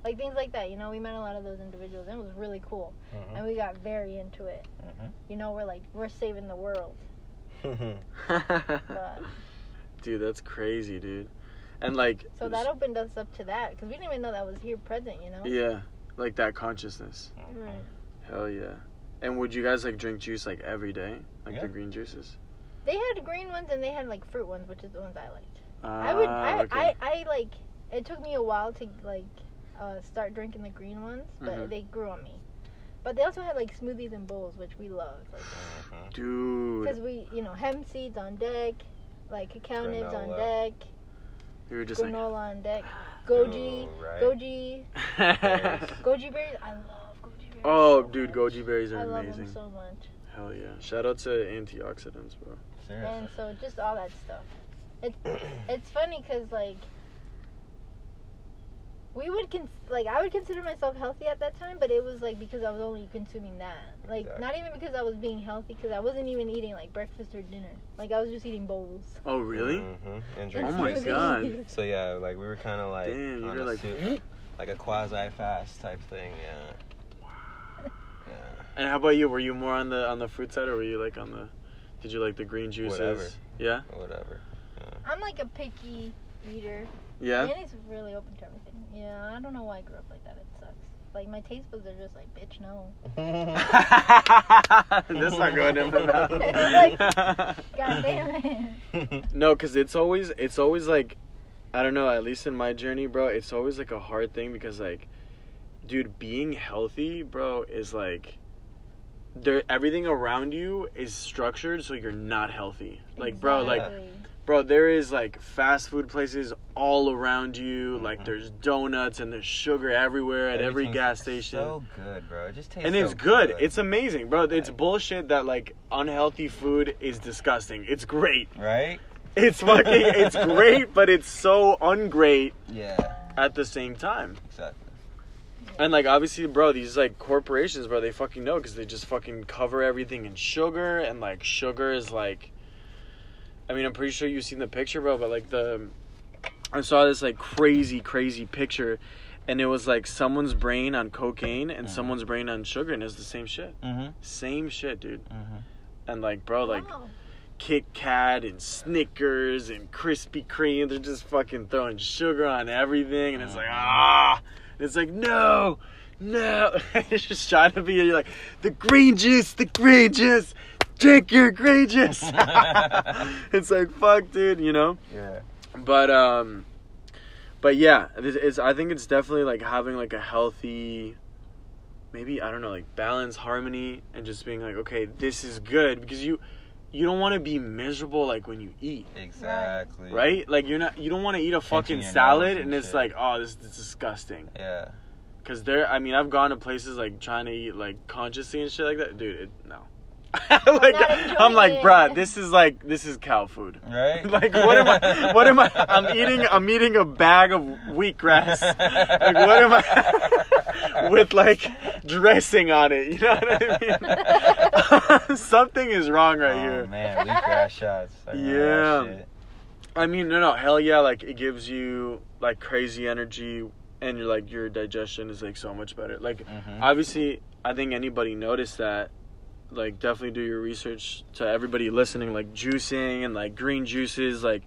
like things like that you know we met a lot of those individuals and it was really cool Mhm. and we got very into it Mhm. you know we're like we're saving the world but dude, that's crazy, dude. And like, so that opened us up to that because we didn't even know that was here present you know yeah, like that consciousness. Right. Hell yeah. And would you guys like drink juice like every day, like Yeah. the green juices? they had green ones and they had like fruit ones which is the ones i liked i would Ah, I, okay. I i like it took me a while to like uh, start drinking the green ones but Mhm. they grew on me but they also had like smoothies and bowls which we loved like Mhm. Dude, because we you know hemp seeds on deck like cacao nibs on Granola. deck you were just granola on deck goji Oh, right. goji goji berries i love goji berries oh, so dude, much. goji berries are i love amazing. them so much Hell yeah! Shout out to antioxidants, bro. Seriously. and so just all that stuff it's it's funny because like we would cons- like I would consider myself healthy at that time, but it was like because I was only consuming that. Like Exactly. not even because I was being healthy, because I wasn't even eating like breakfast or dinner. Like I was just eating bowls. Oh, really? Mhm. And Oh my juices. god. So yeah, like we were kind of like Damn, on a like- su- like a quasi fast type thing. Yeah. Wow. Yeah. And how about you? Were you more on the on the fruit side, or were you like on the? Did you like the green juices? Whatever. Yeah. Or whatever. I'm like a picky eater. Yeah. Danny's really open to everything. Yeah, I don't know why I grew up like that. It sucks. Like my taste buds are just like, bitch, no. That's not going in my Like- mouth. God damn it. No, cause it's always it's always like, I don't know. At least in my journey, bro, it's always like a hard thing because like, dude, being healthy, bro, is like, there everything around you is structured so you're not healthy. Like, bro, like, Exactly. Bro, there is like fast food places all around you. Like Mhm. there's donuts and there's sugar everywhere at every gas station. So good, bro. It just tastes. and so it's good. good. It's amazing, bro. It's Like- bullshit that like unhealthy food is disgusting. It's great. right. It's fucking it's great, but it's so ungreat Yeah. at the same time. Exactly. And like obviously, bro, these like corporations, bro, they fucking know because they just fucking cover everything in sugar, and like sugar is like, I mean, I'm pretty sure you've seen the picture, bro, but like the, I saw this like crazy, crazy picture, and it was like someone's brain on cocaine and Mhm. someone's brain on sugar, and it's the same shit, Mhm. same shit, dude. Mhm. And like, bro, like Wow. Kit Kat and Snickers and Krispy Kreme. They're just fucking throwing sugar on everything, and it's like Mhm. ah, and it's like no, no. it's just trying to be you're like the green juice, the green juice. Drink your green juice. it's like fuck, dude. You know. Yeah. But um, but yeah, it's, it's I think it's definitely like having like a healthy, maybe I don't know, like balance, harmony, and just being like, okay, this is good because you you don't want to be miserable like when you eat, Exactly. right? Like you're not you don't want to eat a fucking salad and and it's like, oh, this is disgusting. Yeah. Cause there, I mean, I've gone to places like trying to eat like consciously and shit like that, dude. It, no. like I'm like, enjoying bruh, this is like this is cow food. Right. like what am I? What am I? I'm eating. I'm eating a bag of wheatgrass. like what am I? with like dressing on it. You know what I mean? Something is wrong right oh, here. man, wheatgrass shots. I Yeah. I mean, no, no, hell yeah! Like it gives you like crazy energy, and you're like your digestion is like so much better. Like Mhm. obviously, I think anybody noticed that. Like definitely do your research to everybody listening. Like juicing and like green juices. Like,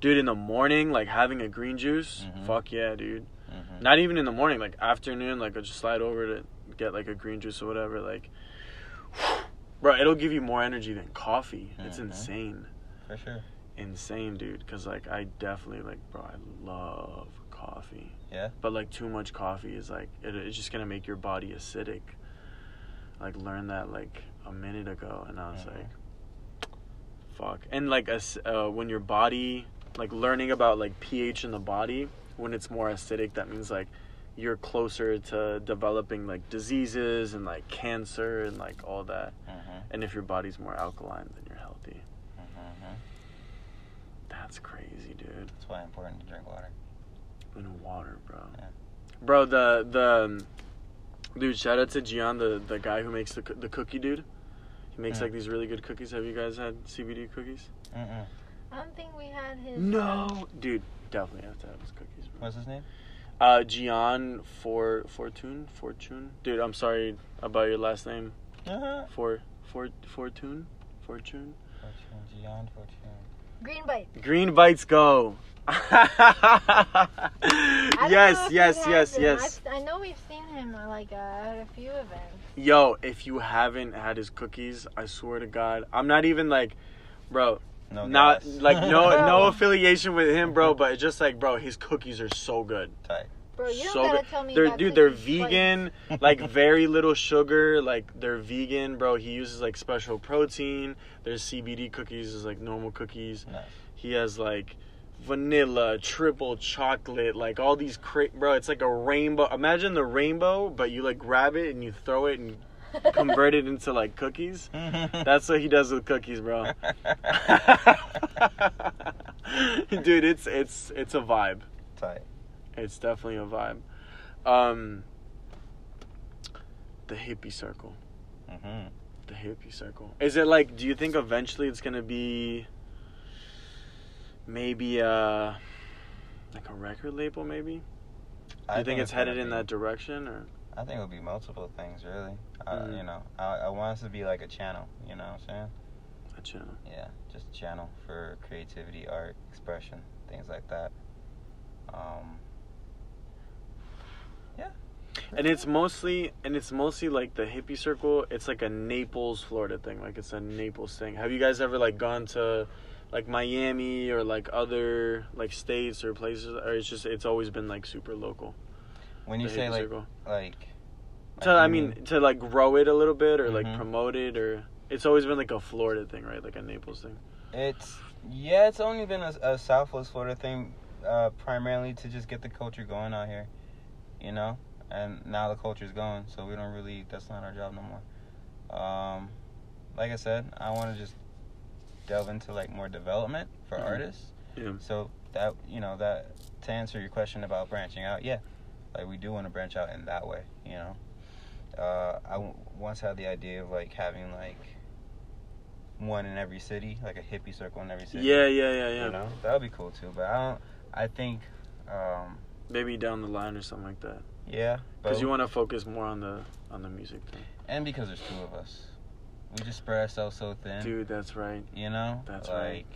dude, in the morning, like having a green juice. Mhm. Fuck yeah, dude. Mhm. Not even in the morning, like afternoon, like I'll just slide over to get like a green juice or whatever. Like, bro, it'll give you more energy than coffee. It's Mhm. insane, For sure. insane, dude. Cause like I definitely like, bro, I love coffee. Yeah. But like too much coffee is like it, it's just gonna make your body acidic. Like learn that like a minute ago, and I was Mhm. like, fuck. And like as uh, when your body like learning about like pH in the body when it's more acidic, that means like you're closer to developing like diseases and like cancer and like all that. Mhm. And if your body's more alkaline, then you're healthy. Mhm. That's crazy, dude. That's why it's important to drink water. In water, bro. Yeah. Bro, the the um, dude, shout out to Gian, the the guy who makes the the cookie dude. He makes Mm. like these really good cookies. Have you guys had CBD cookies? Mm-mm. I don't think we had his. No, dude, definitely have to have his cookies, bro. What's his name? Uh, Gian for Fortune, Fortune. Dude, I'm sorry about your last name. Uh-huh. For for Fortune, Fortune. Fortune, Gian Fortune. Green bite. Green bites go. I don't know yes, yes, yes, him. yes. I've- I know we've seen him uh, like uh, at a few events. Yo, if you haven't had his cookies, I swear to God, I'm not even like, bro, No. not gas. like no no affiliation with him, bro. But it's just like, bro, his cookies are so good. Tight. Bro, you don't so gotta good. tell me They're dude, they're cookies twice. vegan, like very little sugar. Like they're vegan, bro. He uses like special protein. There's CBD cookies, is like normal cookies. Nice. He has like vanilla, triple chocolate, like all these cra- bro. It's like a rainbow. Imagine the rainbow, but you like grab it and you throw it and convert it into like cookies. That's what he does with cookies, bro. Dude, it's it's it's a vibe. Tight. It's definitely a vibe. Um the hippie circle. Mm-hmm. The hippie circle. Is it like do you think eventually it's going to be maybe uh like a record label maybe? Do you think, it's headed in that direction or I think it'll be multiple things, really. I, Mhm. You know, I, I want us to be like a channel. You know what I'm saying? a channel? Yeah, just a channel for creativity, art, expression, things like that. Um, yeah. And it's mostly and it's mostly like the hippie circle. It's like a Naples, Florida thing. Like it's a Naples thing. Have you guys ever like gone to like Miami or like other like states or places or it's just it's always been like super local. when you say like circle. like, To I mean to like grow it a little bit or like Mhm. promote it or it's always been like a Florida thing, right? Like a Naples thing. it's yeah, it's only been a, a Southwest Florida thing uh, primarily to just get the culture going out here, you know. And now the culture's going, so we don't really. That's not our job no more. Um, like I said, I want to just delve into like more development for Mhm. artists. Yeah. So that you know that to answer your question about branching out, yeah, like we do want to branch out in that way. You know, uh, I w- once had the idea of like having like one in every city, like a hippie circle in every city. Yeah, yeah, yeah, yeah. You know, that would be cool too. But I don't. I think, um, Maybe down the line or something like that. yeah, Because you want to focus more on the on the music thing. and because there's two of us, we just spread ourselves so thin. Dude, that's right. You know, That's like right.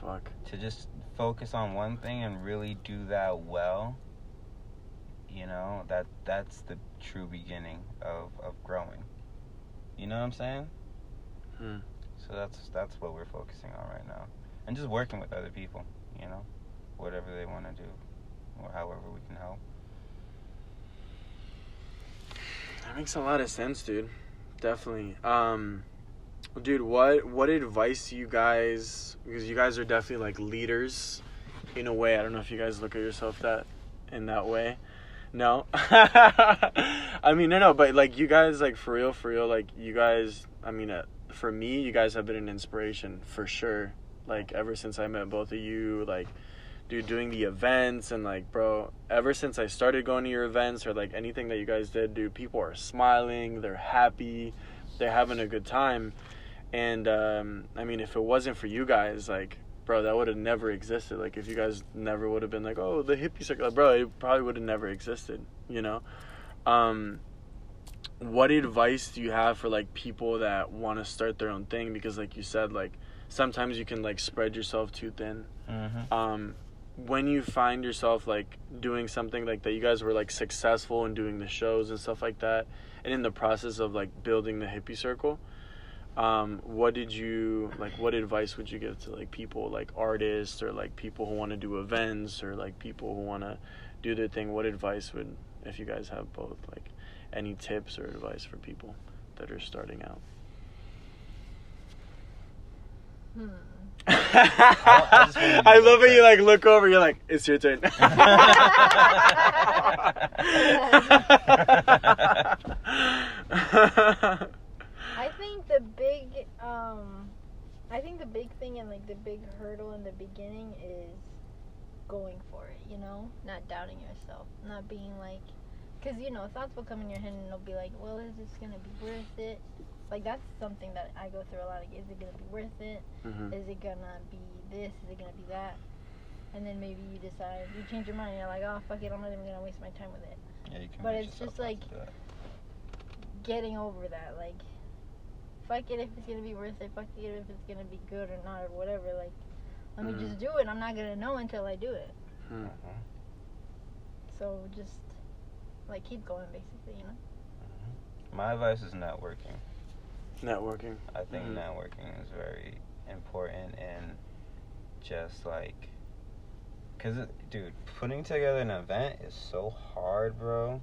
Fuck. to just focus on one thing and really do that well. You know that that's the true beginning of of growing. You know what I'm saying? Hmm. So that's that's what we're focusing on right now, and just working with other people. You know, whatever they want to do, or however we can help. That makes a lot of sense, dude. Definitely. Um dude, what what advice you guys because you guys are definitely like leaders in a way. I don't know if you guys look at yourself that in that way. No. I mean, no no, but like you guys like for real for real like you guys I mean uh, for me, you guys have been an inspiration for sure. Like ever since I met both of you like dude doing the events and like bro ever since i started going to your events or like anything that you guys did dude people are smiling they're happy they're having a good time and um i mean if it wasn't for you guys like bro that would have never existed. Like if you guys never would have been like oh the hippie circle like, bro it probably would have never existed you know? Um what advice do you have for like people that want to start their own thing? Because like you said like sometimes you can like spread yourself too thin. Mm-hmm. um when you find yourself like doing something like that you guys were like successful in doing the shows and stuff like that and in the process of like building the hippie circle um what did you like what advice would you give to like people like artists or like people who want to do events or like people who want to do their thing what advice would if you guys have both like any tips or advice for people that are starting out Hmm. I just wanna I love it. You like look over. You're like, it's your turn. The big, um, I think the big thing and like the big hurdle in the beginning is going for it. You know, not doubting yourself, not being like, because you know thoughts will come in your head and they'll be like, well, is this gonna be worth it? Like that's something that I go through a lot. Like, is it gonna be worth it? Mhm. Is it gonna be this? Is it gonna be that? And then maybe you decide, you change your mind, and you're like, oh fuck it, I'm not even gonna waste my time with it. Yeah, you can But it's just like- getting over that. Like, fuck it if it's gonna be worth it. Fuck it if it's gonna be good or not or whatever. Like, let Mhm. me just do it. I'm not gonna know until I do it. Hmm. Mhm. So just like keep going, basically. You know. My advice is networking. Networking. I think Mhm. networking is very important and just like, cause it, dude, putting together an event is so hard, bro.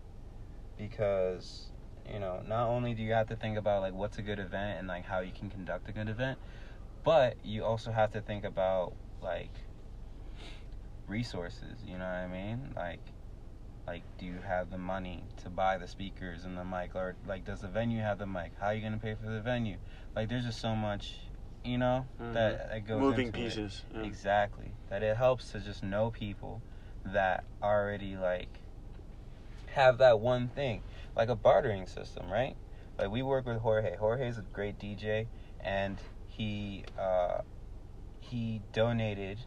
Because you know, not only do you have to think about like what's a good event and like how you can conduct a good event, but you also have to think about like resources. You know what I mean? Like, like do you have the money to buy the speakers and the mic, or like does the venue have the mic? How are you gonna pay for the venue? Like, there's just so much, you know, that, mm-hmm. that goes Moving into it. pieces. yeah. Exactly. That it helps to just know people that already like have that one thing, like a bartering system, right? Like we work with Jorge. Jorge's a great DJ, and he uh, he donated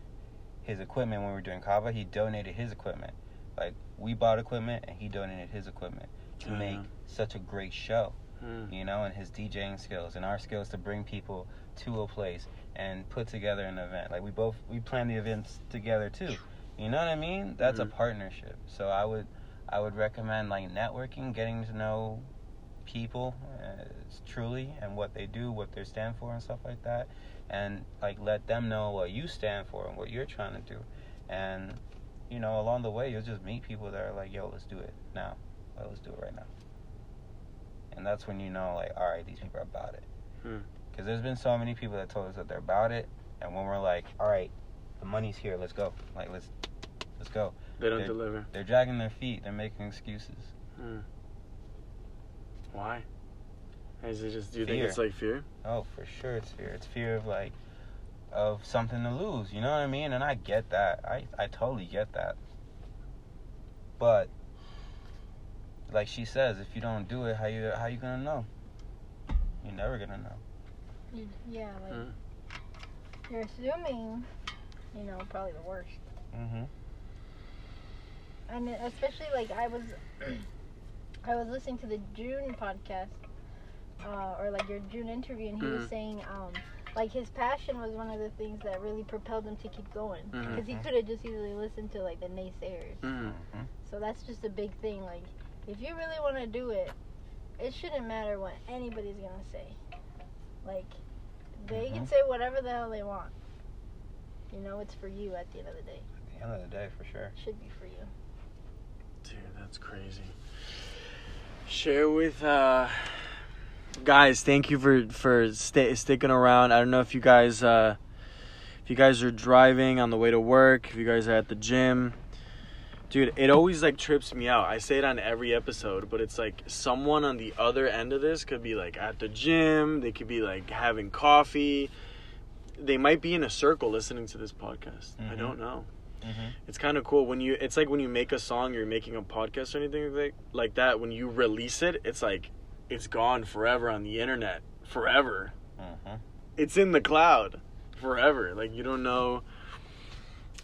his equipment when we were doing Kava. He donated his equipment. Like we bought equipment, and he donated his equipment to Yeah. make such a great show Hmm. you know, and his DJing skills and our skills to bring people to a place and put together an event. Like we both we plan the events together too. You know what I mean? That's Mhm. a partnership. So I would I would recommend like networking, getting to know people uh, truly and what they do, what they stand for and stuff like that and like let them know what you stand for and what you're trying to do. And you know, along the way you'll just meet people that are like, "Yo, let's do it now. Like, let's do it right now." And that's when you know, like, all right, these people are about it. Hmm. Because there's been so many people that told us that they're about it, and when we're like, all right, the money's here, let's go. Like, let's let's go. They don't They're- deliver. They're dragging their feet. They're making excuses. Hmm. Why? Is it just? Do you think it's like fear? Oh, for sure, it's fear. It's fear of like, of something to lose. You know what I mean? And I get that. I I totally get that. But, like she says, if you don't do it, how you how you gonna know? You're never gonna know. You- Yeah, like Mm. you're assuming, you know, probably the worst. Mm-hmm. And it- especially like I was, I was listening to the June podcast, uh, or like your June interview, and he was Mhm. saying, um, like his passion was one of the things that really propelled him to keep going, because he could have just easily listened to like the naysayers. Mm. Mm-hmm. So that's just a big thing. Like, if you really want to do it, it shouldn't matter what anybody's gonna say. Like, they can Mhm. say whatever the hell they want. You know, it's for you at the end of the day. At the end of the day, for sure. It should be for you. Dude, that's crazy. Share with uh guys, thank you for for sta sticking around. I don't know if you guys uh if you guys are driving on the way to work, if you guys are at the gym. Dude, it always like trips me out. I say it on every episode, but it's like someone on the other end of this could be like at the gym, they could be like having coffee. They might be in a circle listening to this podcast. I Mhm. don't know Mm-hmm. it's kind of cool when you it's like when you make a song you're making a podcast or anything like, like that when you release it it's like it's gone forever on the internet forever. Mm-hmm. it's in the cloud forever like you don't know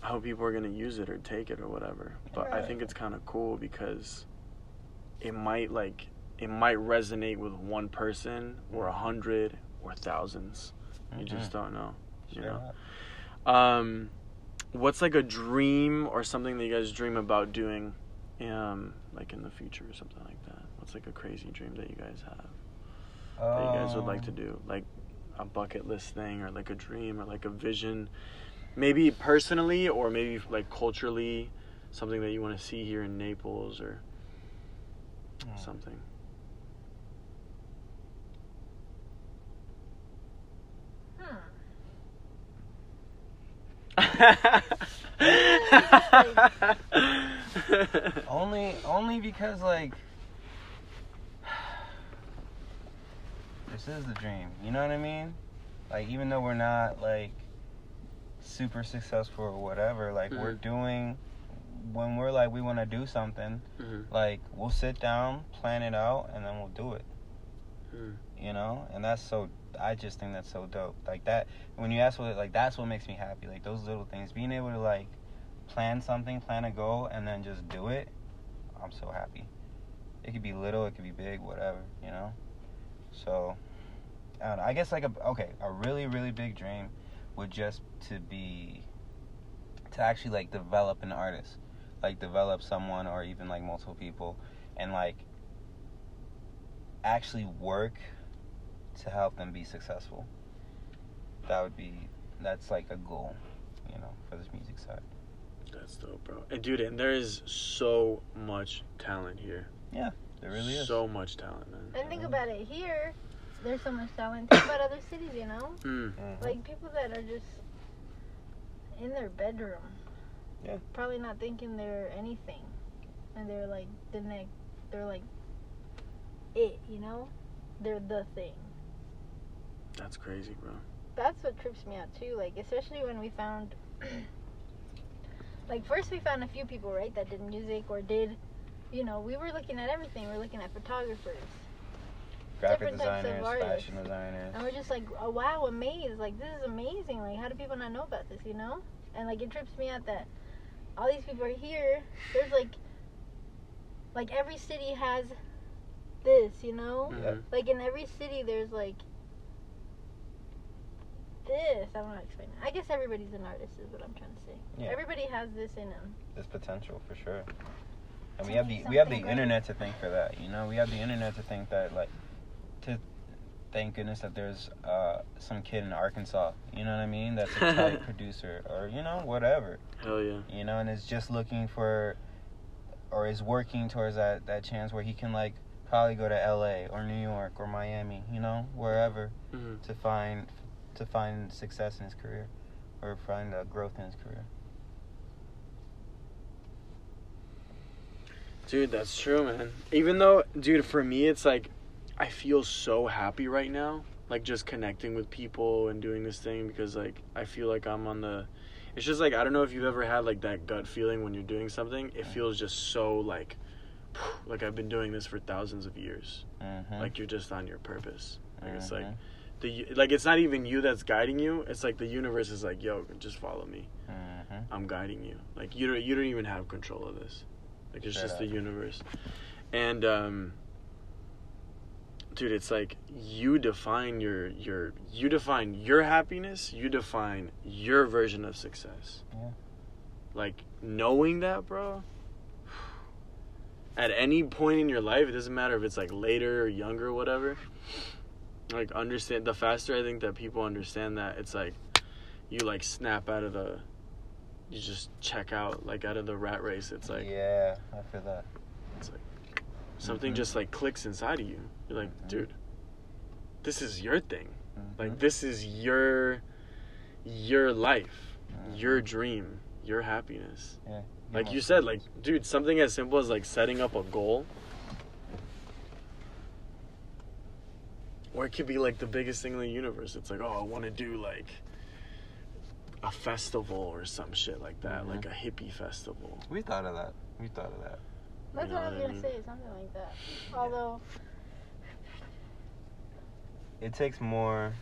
how people are going to use it or take it or whatever. But i think it's kind of cool because it might like it might resonate with one person or a hundred or thousands. You just don't know you know? Um, what's like a dream or something that you guys dream about doing, um, like in the future or something like that? What's like a crazy dream that you guys have that you guys would like to Um, do, like a bucket list thing or like a dream or like a vision, maybe personally or maybe like culturally, something that you want to see here in Naples or Hmm. something. Only, only because like this is the dream. You know what I mean? Like even though we're not like super successful or whatever, like we're Mhm. doing when we're like we want to do something, Mhm. like we'll sit down, plan it out, and then we'll do it. Mm. You know, and that's so. I just think that's so dope. Like that. When you ask what, like that's what makes me happy. Like those little things, being able to like plan something, plan a goal, and then just do it. I'm so happy. It could be little, it could be big, whatever. You know. So, I don't know. I guess like a okay, a really really big dream would just to be to actually like develop an artist, like develop someone or even like multiple people, and like actually work to help them be successful. That would be that's like a goal, you know, for this music side. That's dope, bro. And dude, and there is so much talent here. Yeah, there really is. So much talent, man. And think about it. Here, there's so much talent. Think about other cities, you know? Mm. Mhm. Like people that are just in their bedroom. Yeah. Probably not thinking they're anything. And they're like the next they're like it, you know? They're the thing. That's crazy, bro. That's what trips me out too, like especially when we found like first we found a few people, right, that did music or did you know, we were looking at everything. We are looking at photographers. graphic different types of designers, artists. fashion designers. And we're just like, oh, wow, amazed. Like, this is amazing. Like, how do people not know about this, you know? And, like, it trips me out that all these people are here. There's, like, like, every city has this, you know? Yeah. Mm-hmm. Like, in every city, there's, like, this. I don't know how to explain it. I guess everybody's an artist, is what I'm trying to say. Yeah. Everybody has this in them. This potential for sure. And To we have the we have the great. internet to thank for that. You know, we have the internet to think that like to thank goodness that there's uh, some kid in Arkansas. You know what I mean? That's a tight producer or you know whatever. Hell yeah. You know, and is just looking for or is working towards that that chance where he can like probably go to L.A. or New York or Miami. You know, wherever Mhm. to find to find success in his career or find uh, growth in his career. Dude, that's true, man. Even though, dude, for me, it's like I feel so happy right now, like just connecting with people and doing this thing because, like, I feel like I'm on the. It's just like I don't know if you've ever had like that gut feeling when you're doing something. It feels just so like, like I've been doing this for thousands of years. Mm-hmm. Like you're just on your purpose. Like it's like Mhm. The like it's not even you that's guiding you. It's like the universe is like, yo, just follow me. Mhm. I'm guiding you. Like you don't you don't even have control of this. Like it's Straight just the universe. And um dude, it's like you define your your you define your happiness, you define your version of success. Yeah. Like knowing that, bro. At any point in your life, it doesn't matter if it's like later or younger or whatever. Like understand the faster I think that people understand that it's like you like snap out of the you just check out like out of the rat race. It's like yeah, I feel that. it's like something Mhm. just like clicks inside of you. You're like, Mhm. dude, this is your thing. Mhm. Like this is your your life, Mhm. your dream, your happiness. yeah. Like you said, like dude, something as simple as like setting up a goal. Or it could be like the biggest thing in the universe. It's like, oh, I want to do like a festival or some shit like that, Mhm. like a hippie festival. we thought of that. We thought of that. That's You what I was what I gonna say, something like that. Although, It takes more.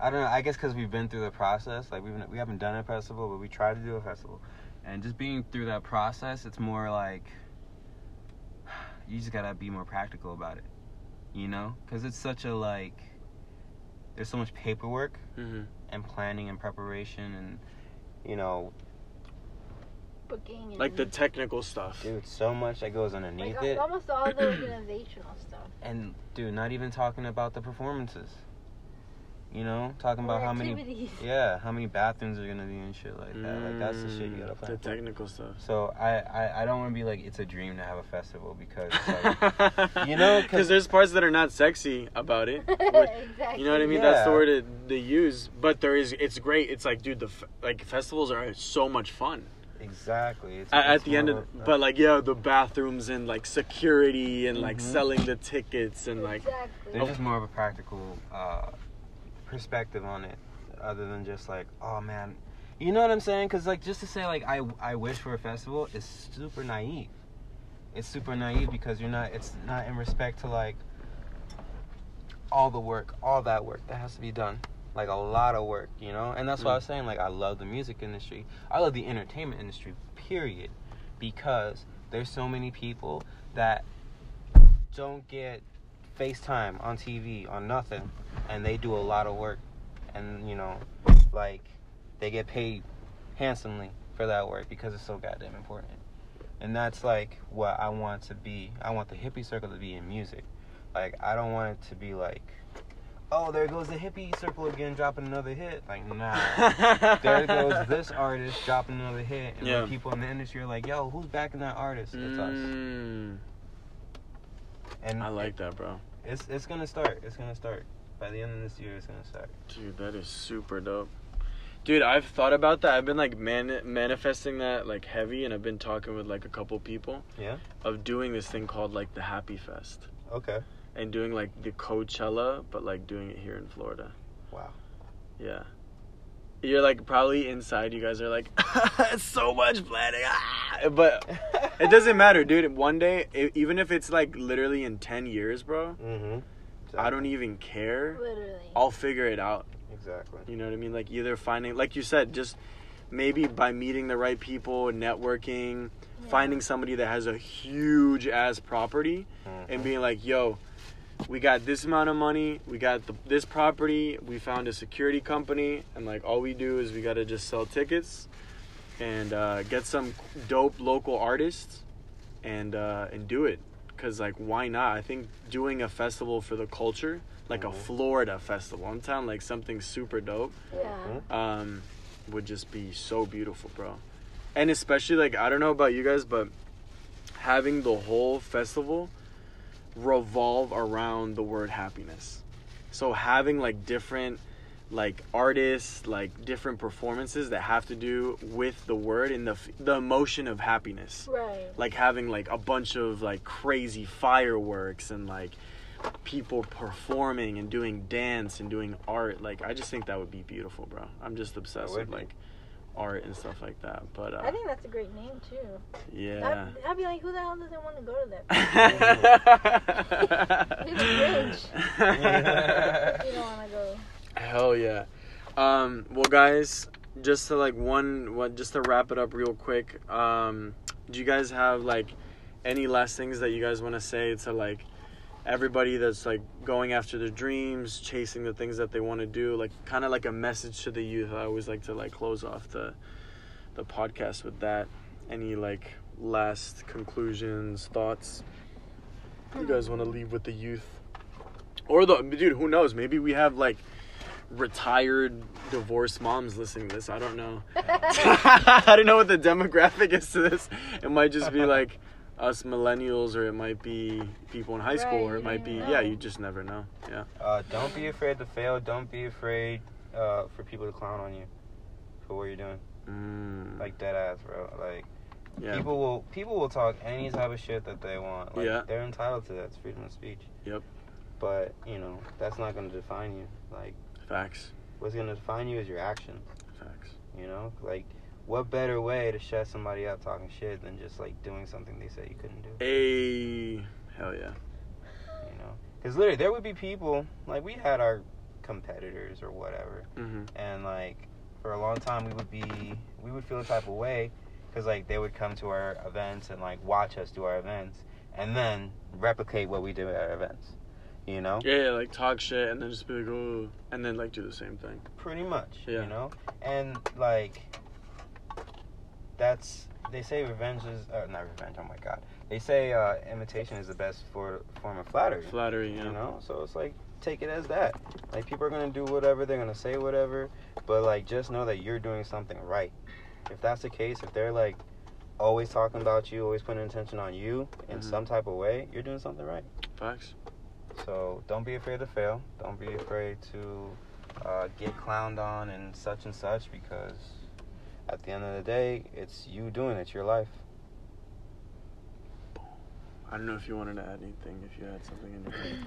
I don't know. I guess because we've been through the process. Like we've we haven't done a festival, but we tried to do a festival, and just being through that process, it's more like you just gotta be more practical about it. You know, because it's such a like. There's so much paperwork Mm-hmm. and planning and preparation and you know booking and Like the technical stuff. dude so much that goes underneath like it almost all the organizational stuff. and dude not even talking about the performances you know talking about Or how many yeah how many bathrooms are gonna be and shit like that like that's the shit you gotta Mm, plan The for. technical stuff. so I, I i don't want to be like it's a dream to have a festival because like You know, 'cause- because there's parts that are not sexy about it. Which- exactly. You know what I mean? That's the word it, they use. But there is, it's great. It's like, dude, the like festivals are so much fun. exactly it's, At, at the end more of, a- but like, yeah, the bathrooms and like security and like Mhm. selling the tickets and like, Exactly. there's just more of a practical uh, perspective on it other than just like oh man. You know what i'm saying? Because like just to say like i i wish for a festival is super naive. It's super naive because you're not it's not in respect to like all the work all that work that has to be done. Like a lot of work you know? And that's why i was mm. saying like i love the music industry. I love the entertainment industry period. Because there's so many people that don't get FaceTime on TV on nothing, and they do a lot of work, and you know, like they get paid handsomely for that work because it's so goddamn important. And that's like what I want to be. I want the hippie circle to be in music. Like I don't want it to be like, oh, there goes the hippie circle again, dropping another hit. Like nah. there goes this artist dropping another hit, and Yeah. people in the industry are like, "Yo, who's backing that artist?" It's us. Mm. And I like that, bro. It's it's gonna start. It's gonna start. By the end of this year, it's gonna start. Dude, that is super dope. Dude, I've thought about that. I've been like man- manifesting that like heavy, and I've been talking with like a couple people Yeah. of doing this thing called like the Happy Fest Okay. and doing like the Coachella, but like doing it here in Florida. Wow. Yeah. You're like probably inside. You guys are like, so much planning, ah! but it doesn't matter, dude. One day, e- even if it's like literally in ten years, bro, Mm-hmm. I don't even care. Literally. I'll figure it out. Exactly. You know what I mean? Like either finding, like you said, just maybe by meeting the right people, networking, Yeah. finding somebody that has a huge ass property, Mhm. and being like, "Yo, we got this amount of money, we got the, this property, we found a security company, and like all we do is we gotta just sell tickets and uh, get some dope local artists and uh, and do it." Cause like why not? I think doing a festival for the culture, like a Mhm. Florida festival, I'm telling like something super dope Yeah. um, would just be so beautiful, bro. And especially like I don't know about you guys, but having the whole festival revolve around the word happiness. So having like different like artists, like different performances that have to do with the word and the the emotion of happiness. Right. Like having like a bunch of like crazy fireworks and like people performing and doing dance and doing art. Like I just think that would be beautiful, bro. I'm just obsessed with like art and stuff like that. But uh, I think that's a great name too. yeah. I'd, I'd be like, who the hell doesn't want to go to that? It's rich. you don't want to go. Hell yeah. Um, well, guys, just to like one, what, just to wrap it up real quick. Um, do you guys have like any last things that you guys want to say to like everybody that's like going after their dreams, chasing the things that they want to do? Like kind of like a message to the youth. I always like to like close off the the podcast with that. Any like last conclusions, thoughts you guys want to leave with the youth? Or the dude, who knows? Maybe we have like retired divorced moms listening to this. I don't know. I don't know what the demographic is to this. It might just be like us millennials, or it might be people in high school, Right, or it might be never yeah. You just never know. Yeah. Uh, don't be afraid to fail. Don't be afraid uh, for people to clown on you for what you're doing. Mm, Like dead ass, bro. Like yeah. people will people will talk any type of shit that they want. Like, Yeah. They're entitled to that. It's freedom of speech. Yep. But you know that's not going to define you. Like Facts. what's going to define you is your actions. Facts. You know, like what better way to shut somebody up talking shit than just like doing something they said you couldn't do. A hell yeah. You know, because literally there would be people like we had our competitors or whatever, Mm-hmm. and like for a long time we would be we would feel a type of way because like they would come to our events and like watch us do our events and then replicate what we do at our events. You know, Yeah, yeah, like talk shit and then just be like, oh, and then like do the same thing. pretty much. Yeah. You know, and like that's they say revenge is uh, not revenge. Oh my god, they say uh, imitation is the best for, form of flattery. Flattery, yeah. You know, so it's like take it as that. Like people are gonna do whatever, they're gonna say whatever, but like just know that you're doing something right. If that's the case, if they're like always talking about you, always putting attention on you in Mhm. some type of way, you're doing something right. Facts. So don't be afraid to fail. Don't be afraid to uh, get clowned on and such and such because at the end of the day, it's you doing it. Your life. I don't know if you wanted to add anything. If you had something in your head.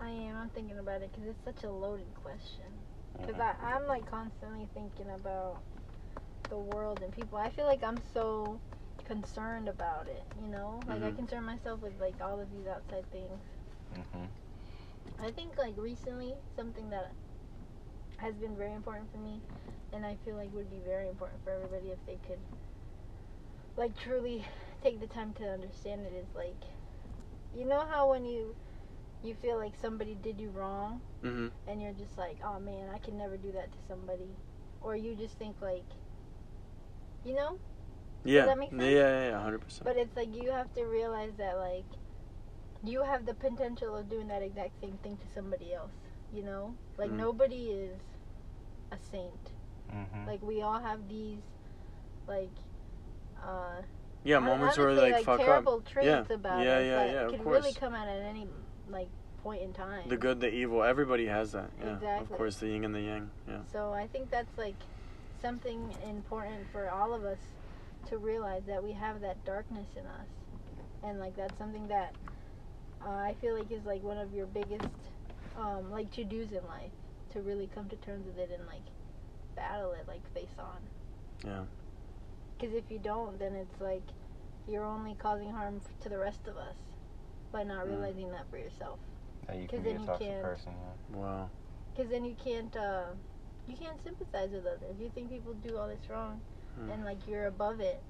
I am. I'm thinking about it because it's such a loaded question. Because Mhm. I'm like constantly thinking about the world and people. I feel like I'm so concerned about it. You know, like I Mhm. concern myself with like all of these outside things. Mhm. I think like recently something that has been very important for me and I feel like would be very important for everybody if they could like truly take the time to understand it is like you know how when you you feel like somebody did you wrong Mm-hmm. and you're just like oh man I can never do that to somebody or you just think like you know Yeah. that make sense? Yeah, yeah, yeah, hundred percent. but it's like you have to realize that like you have the potential of doing that exact same thing to somebody else. You know, like Mm. nobody is a saint. Mhm. Like we all have these, like, uh, Yeah, moments where would say, like fuck terrible up. traits Yeah. about Yeah, us yeah, that yeah, of could course. really come out at any like point in time. The good, the evil. Everybody has that. Yeah. Of course, the yin and the yang. Yeah. So I think that's like something important for all of us to realize that we have that darkness in us, and like that's something that uh, I feel like is like one of your biggest um, like to dos in life to really come to terms with it and like battle it like face on. Yeah. Because if you don't, then it's like you're only causing harm f- to the rest of us by not Mm. realizing that for yourself. That you 'Cause can be then a you toxic can't- person. Yeah. Wow. Because then you can't uh, you can't sympathize with others. You think people do all this wrong, Hmm. and like you're above it,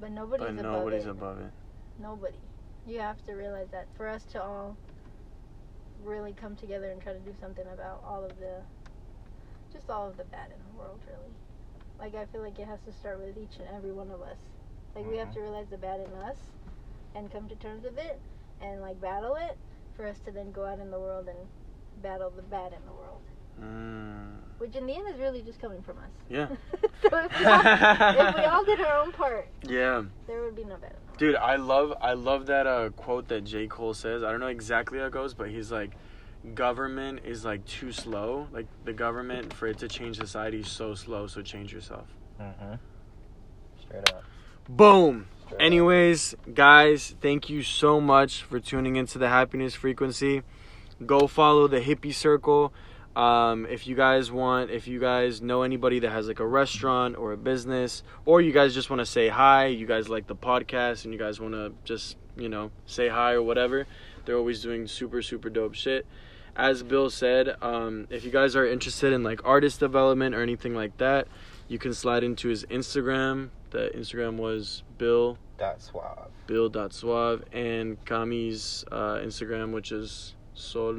but nobody's But above nobody's it. above it. Nobody. You have to realize that for us to all really come together and try to do something about all of the, just all of the bad in the world, really. Like I feel like it has to start with each and every one of us. Like we have to mm-hmm. realize the bad in us, and come to terms with it, and like battle it, for us to then go out in the world and battle the bad in the world. Mm. Which in the end is really just coming from us. Yeah. so if we, all, if we all did our own part, Yeah. there would be no bad in the world. Dude, I love I love that uh, quote that J. Cole says. I don't know exactly how it goes, but he's like, government is like too slow. Like the government for it to change society is so slow. So change yourself. Mm-hmm. Straight up. Boom. Straight up. Anyways, guys, thank you so much for tuning into the happiness frequency. Go follow the hippie circle. Um, if you guys want, if you guys know anybody that has like a restaurant or a business, or you guys just want to say hi, you guys like the podcast and you guys want to just, you know, say hi or whatever, they're always doing super, super dope shit. As Bill said, um, if you guys are interested in like artist development or anything like that, you can slide into his Instagram. The Instagram was Bill Dot suave. Bill.suave and Kami's uh, Instagram, which is Sol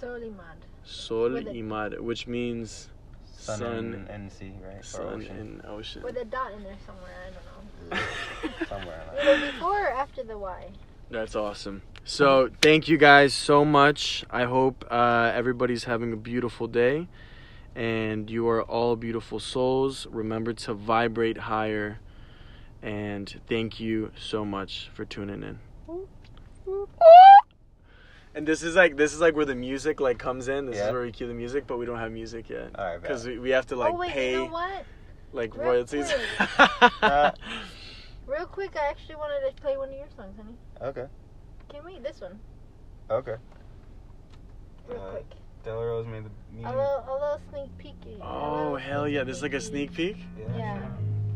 Solimad. Sol With a- Imad, which means Sun, Sun, and, and sea, right? Or sun ocean. in ocean. With a dot in there somewhere. I don't know. Somewhere in before or after the Y. That's awesome. So thank you guys so much. I hope uh, everybody's having a beautiful day, and you are all beautiful souls. Remember to vibrate higher, and thank you so much for tuning in. And this is like this is like where the music like comes in. This Yeah. is where we cue the music, but we don't have music yet All right, because bet. we, we have to like oh wait, pay you know what? like Real royalties. Uh, Real quick, I actually wanted to play one of your songs, honey. Okay. Can we? This one. Okay. Real Uh, quick. Della Rose made the A music. little, a little sneak peek. oh hell yeah! This is like a sneak peek. Yeah.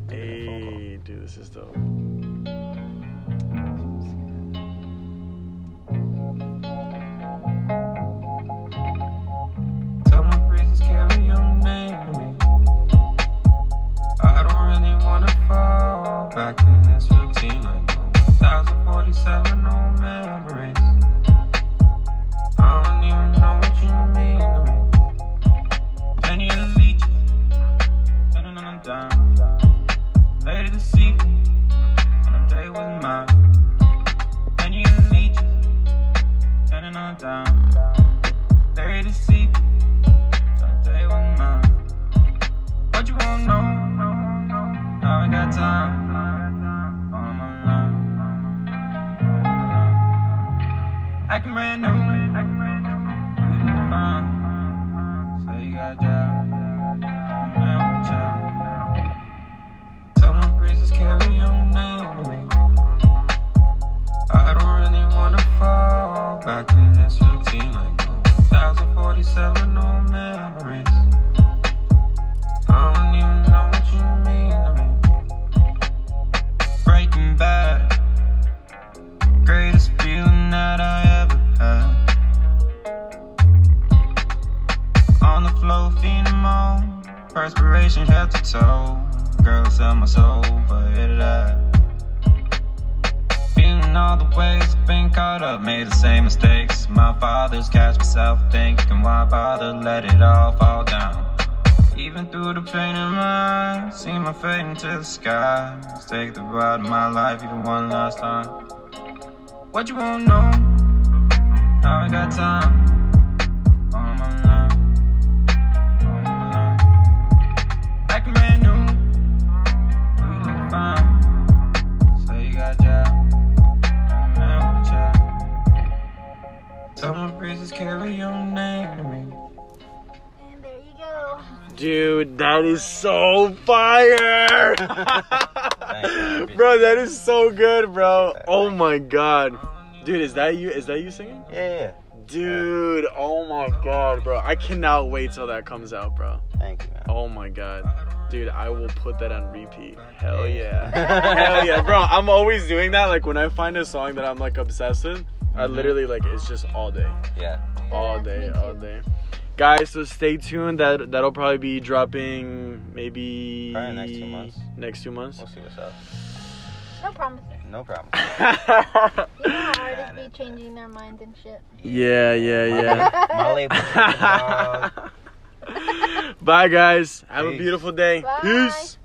Hey, dude, this is dope. Wanna fall back in this routine like 1047 old memories. I don't even know what you mean to me. Penny of the leeches, turning on down. Lady to see, and a day with mine. Penny of the leeches, turning on down. To see. Into the sky. Take the ride of my life, even one last time. What you wanna know? I ain't got time. Dude, that is so fire! bro, that is so good, bro. Oh my god. Dude, is that you? Is that you singing? Yeah, yeah. Dude, oh my god, bro. I cannot wait till that comes out, bro. Thank you, man. Oh my god. Dude, I will put that on repeat. Hell yeah. Hell yeah, bro. I'm always doing that. Like when I find a song that I'm like obsessed with, I Mhm. literally like it's just all day. Yeah. All Yeah, day, all day. Guys, so stay tuned. That that'll probably be dropping maybe Probably next two months. Next two months. We'll see what's up. No promises. No problem. You know artists be changing their minds and shit. yeah, yeah, yeah. My label. Bye, guys. Have a beautiful day. Bye. Peace.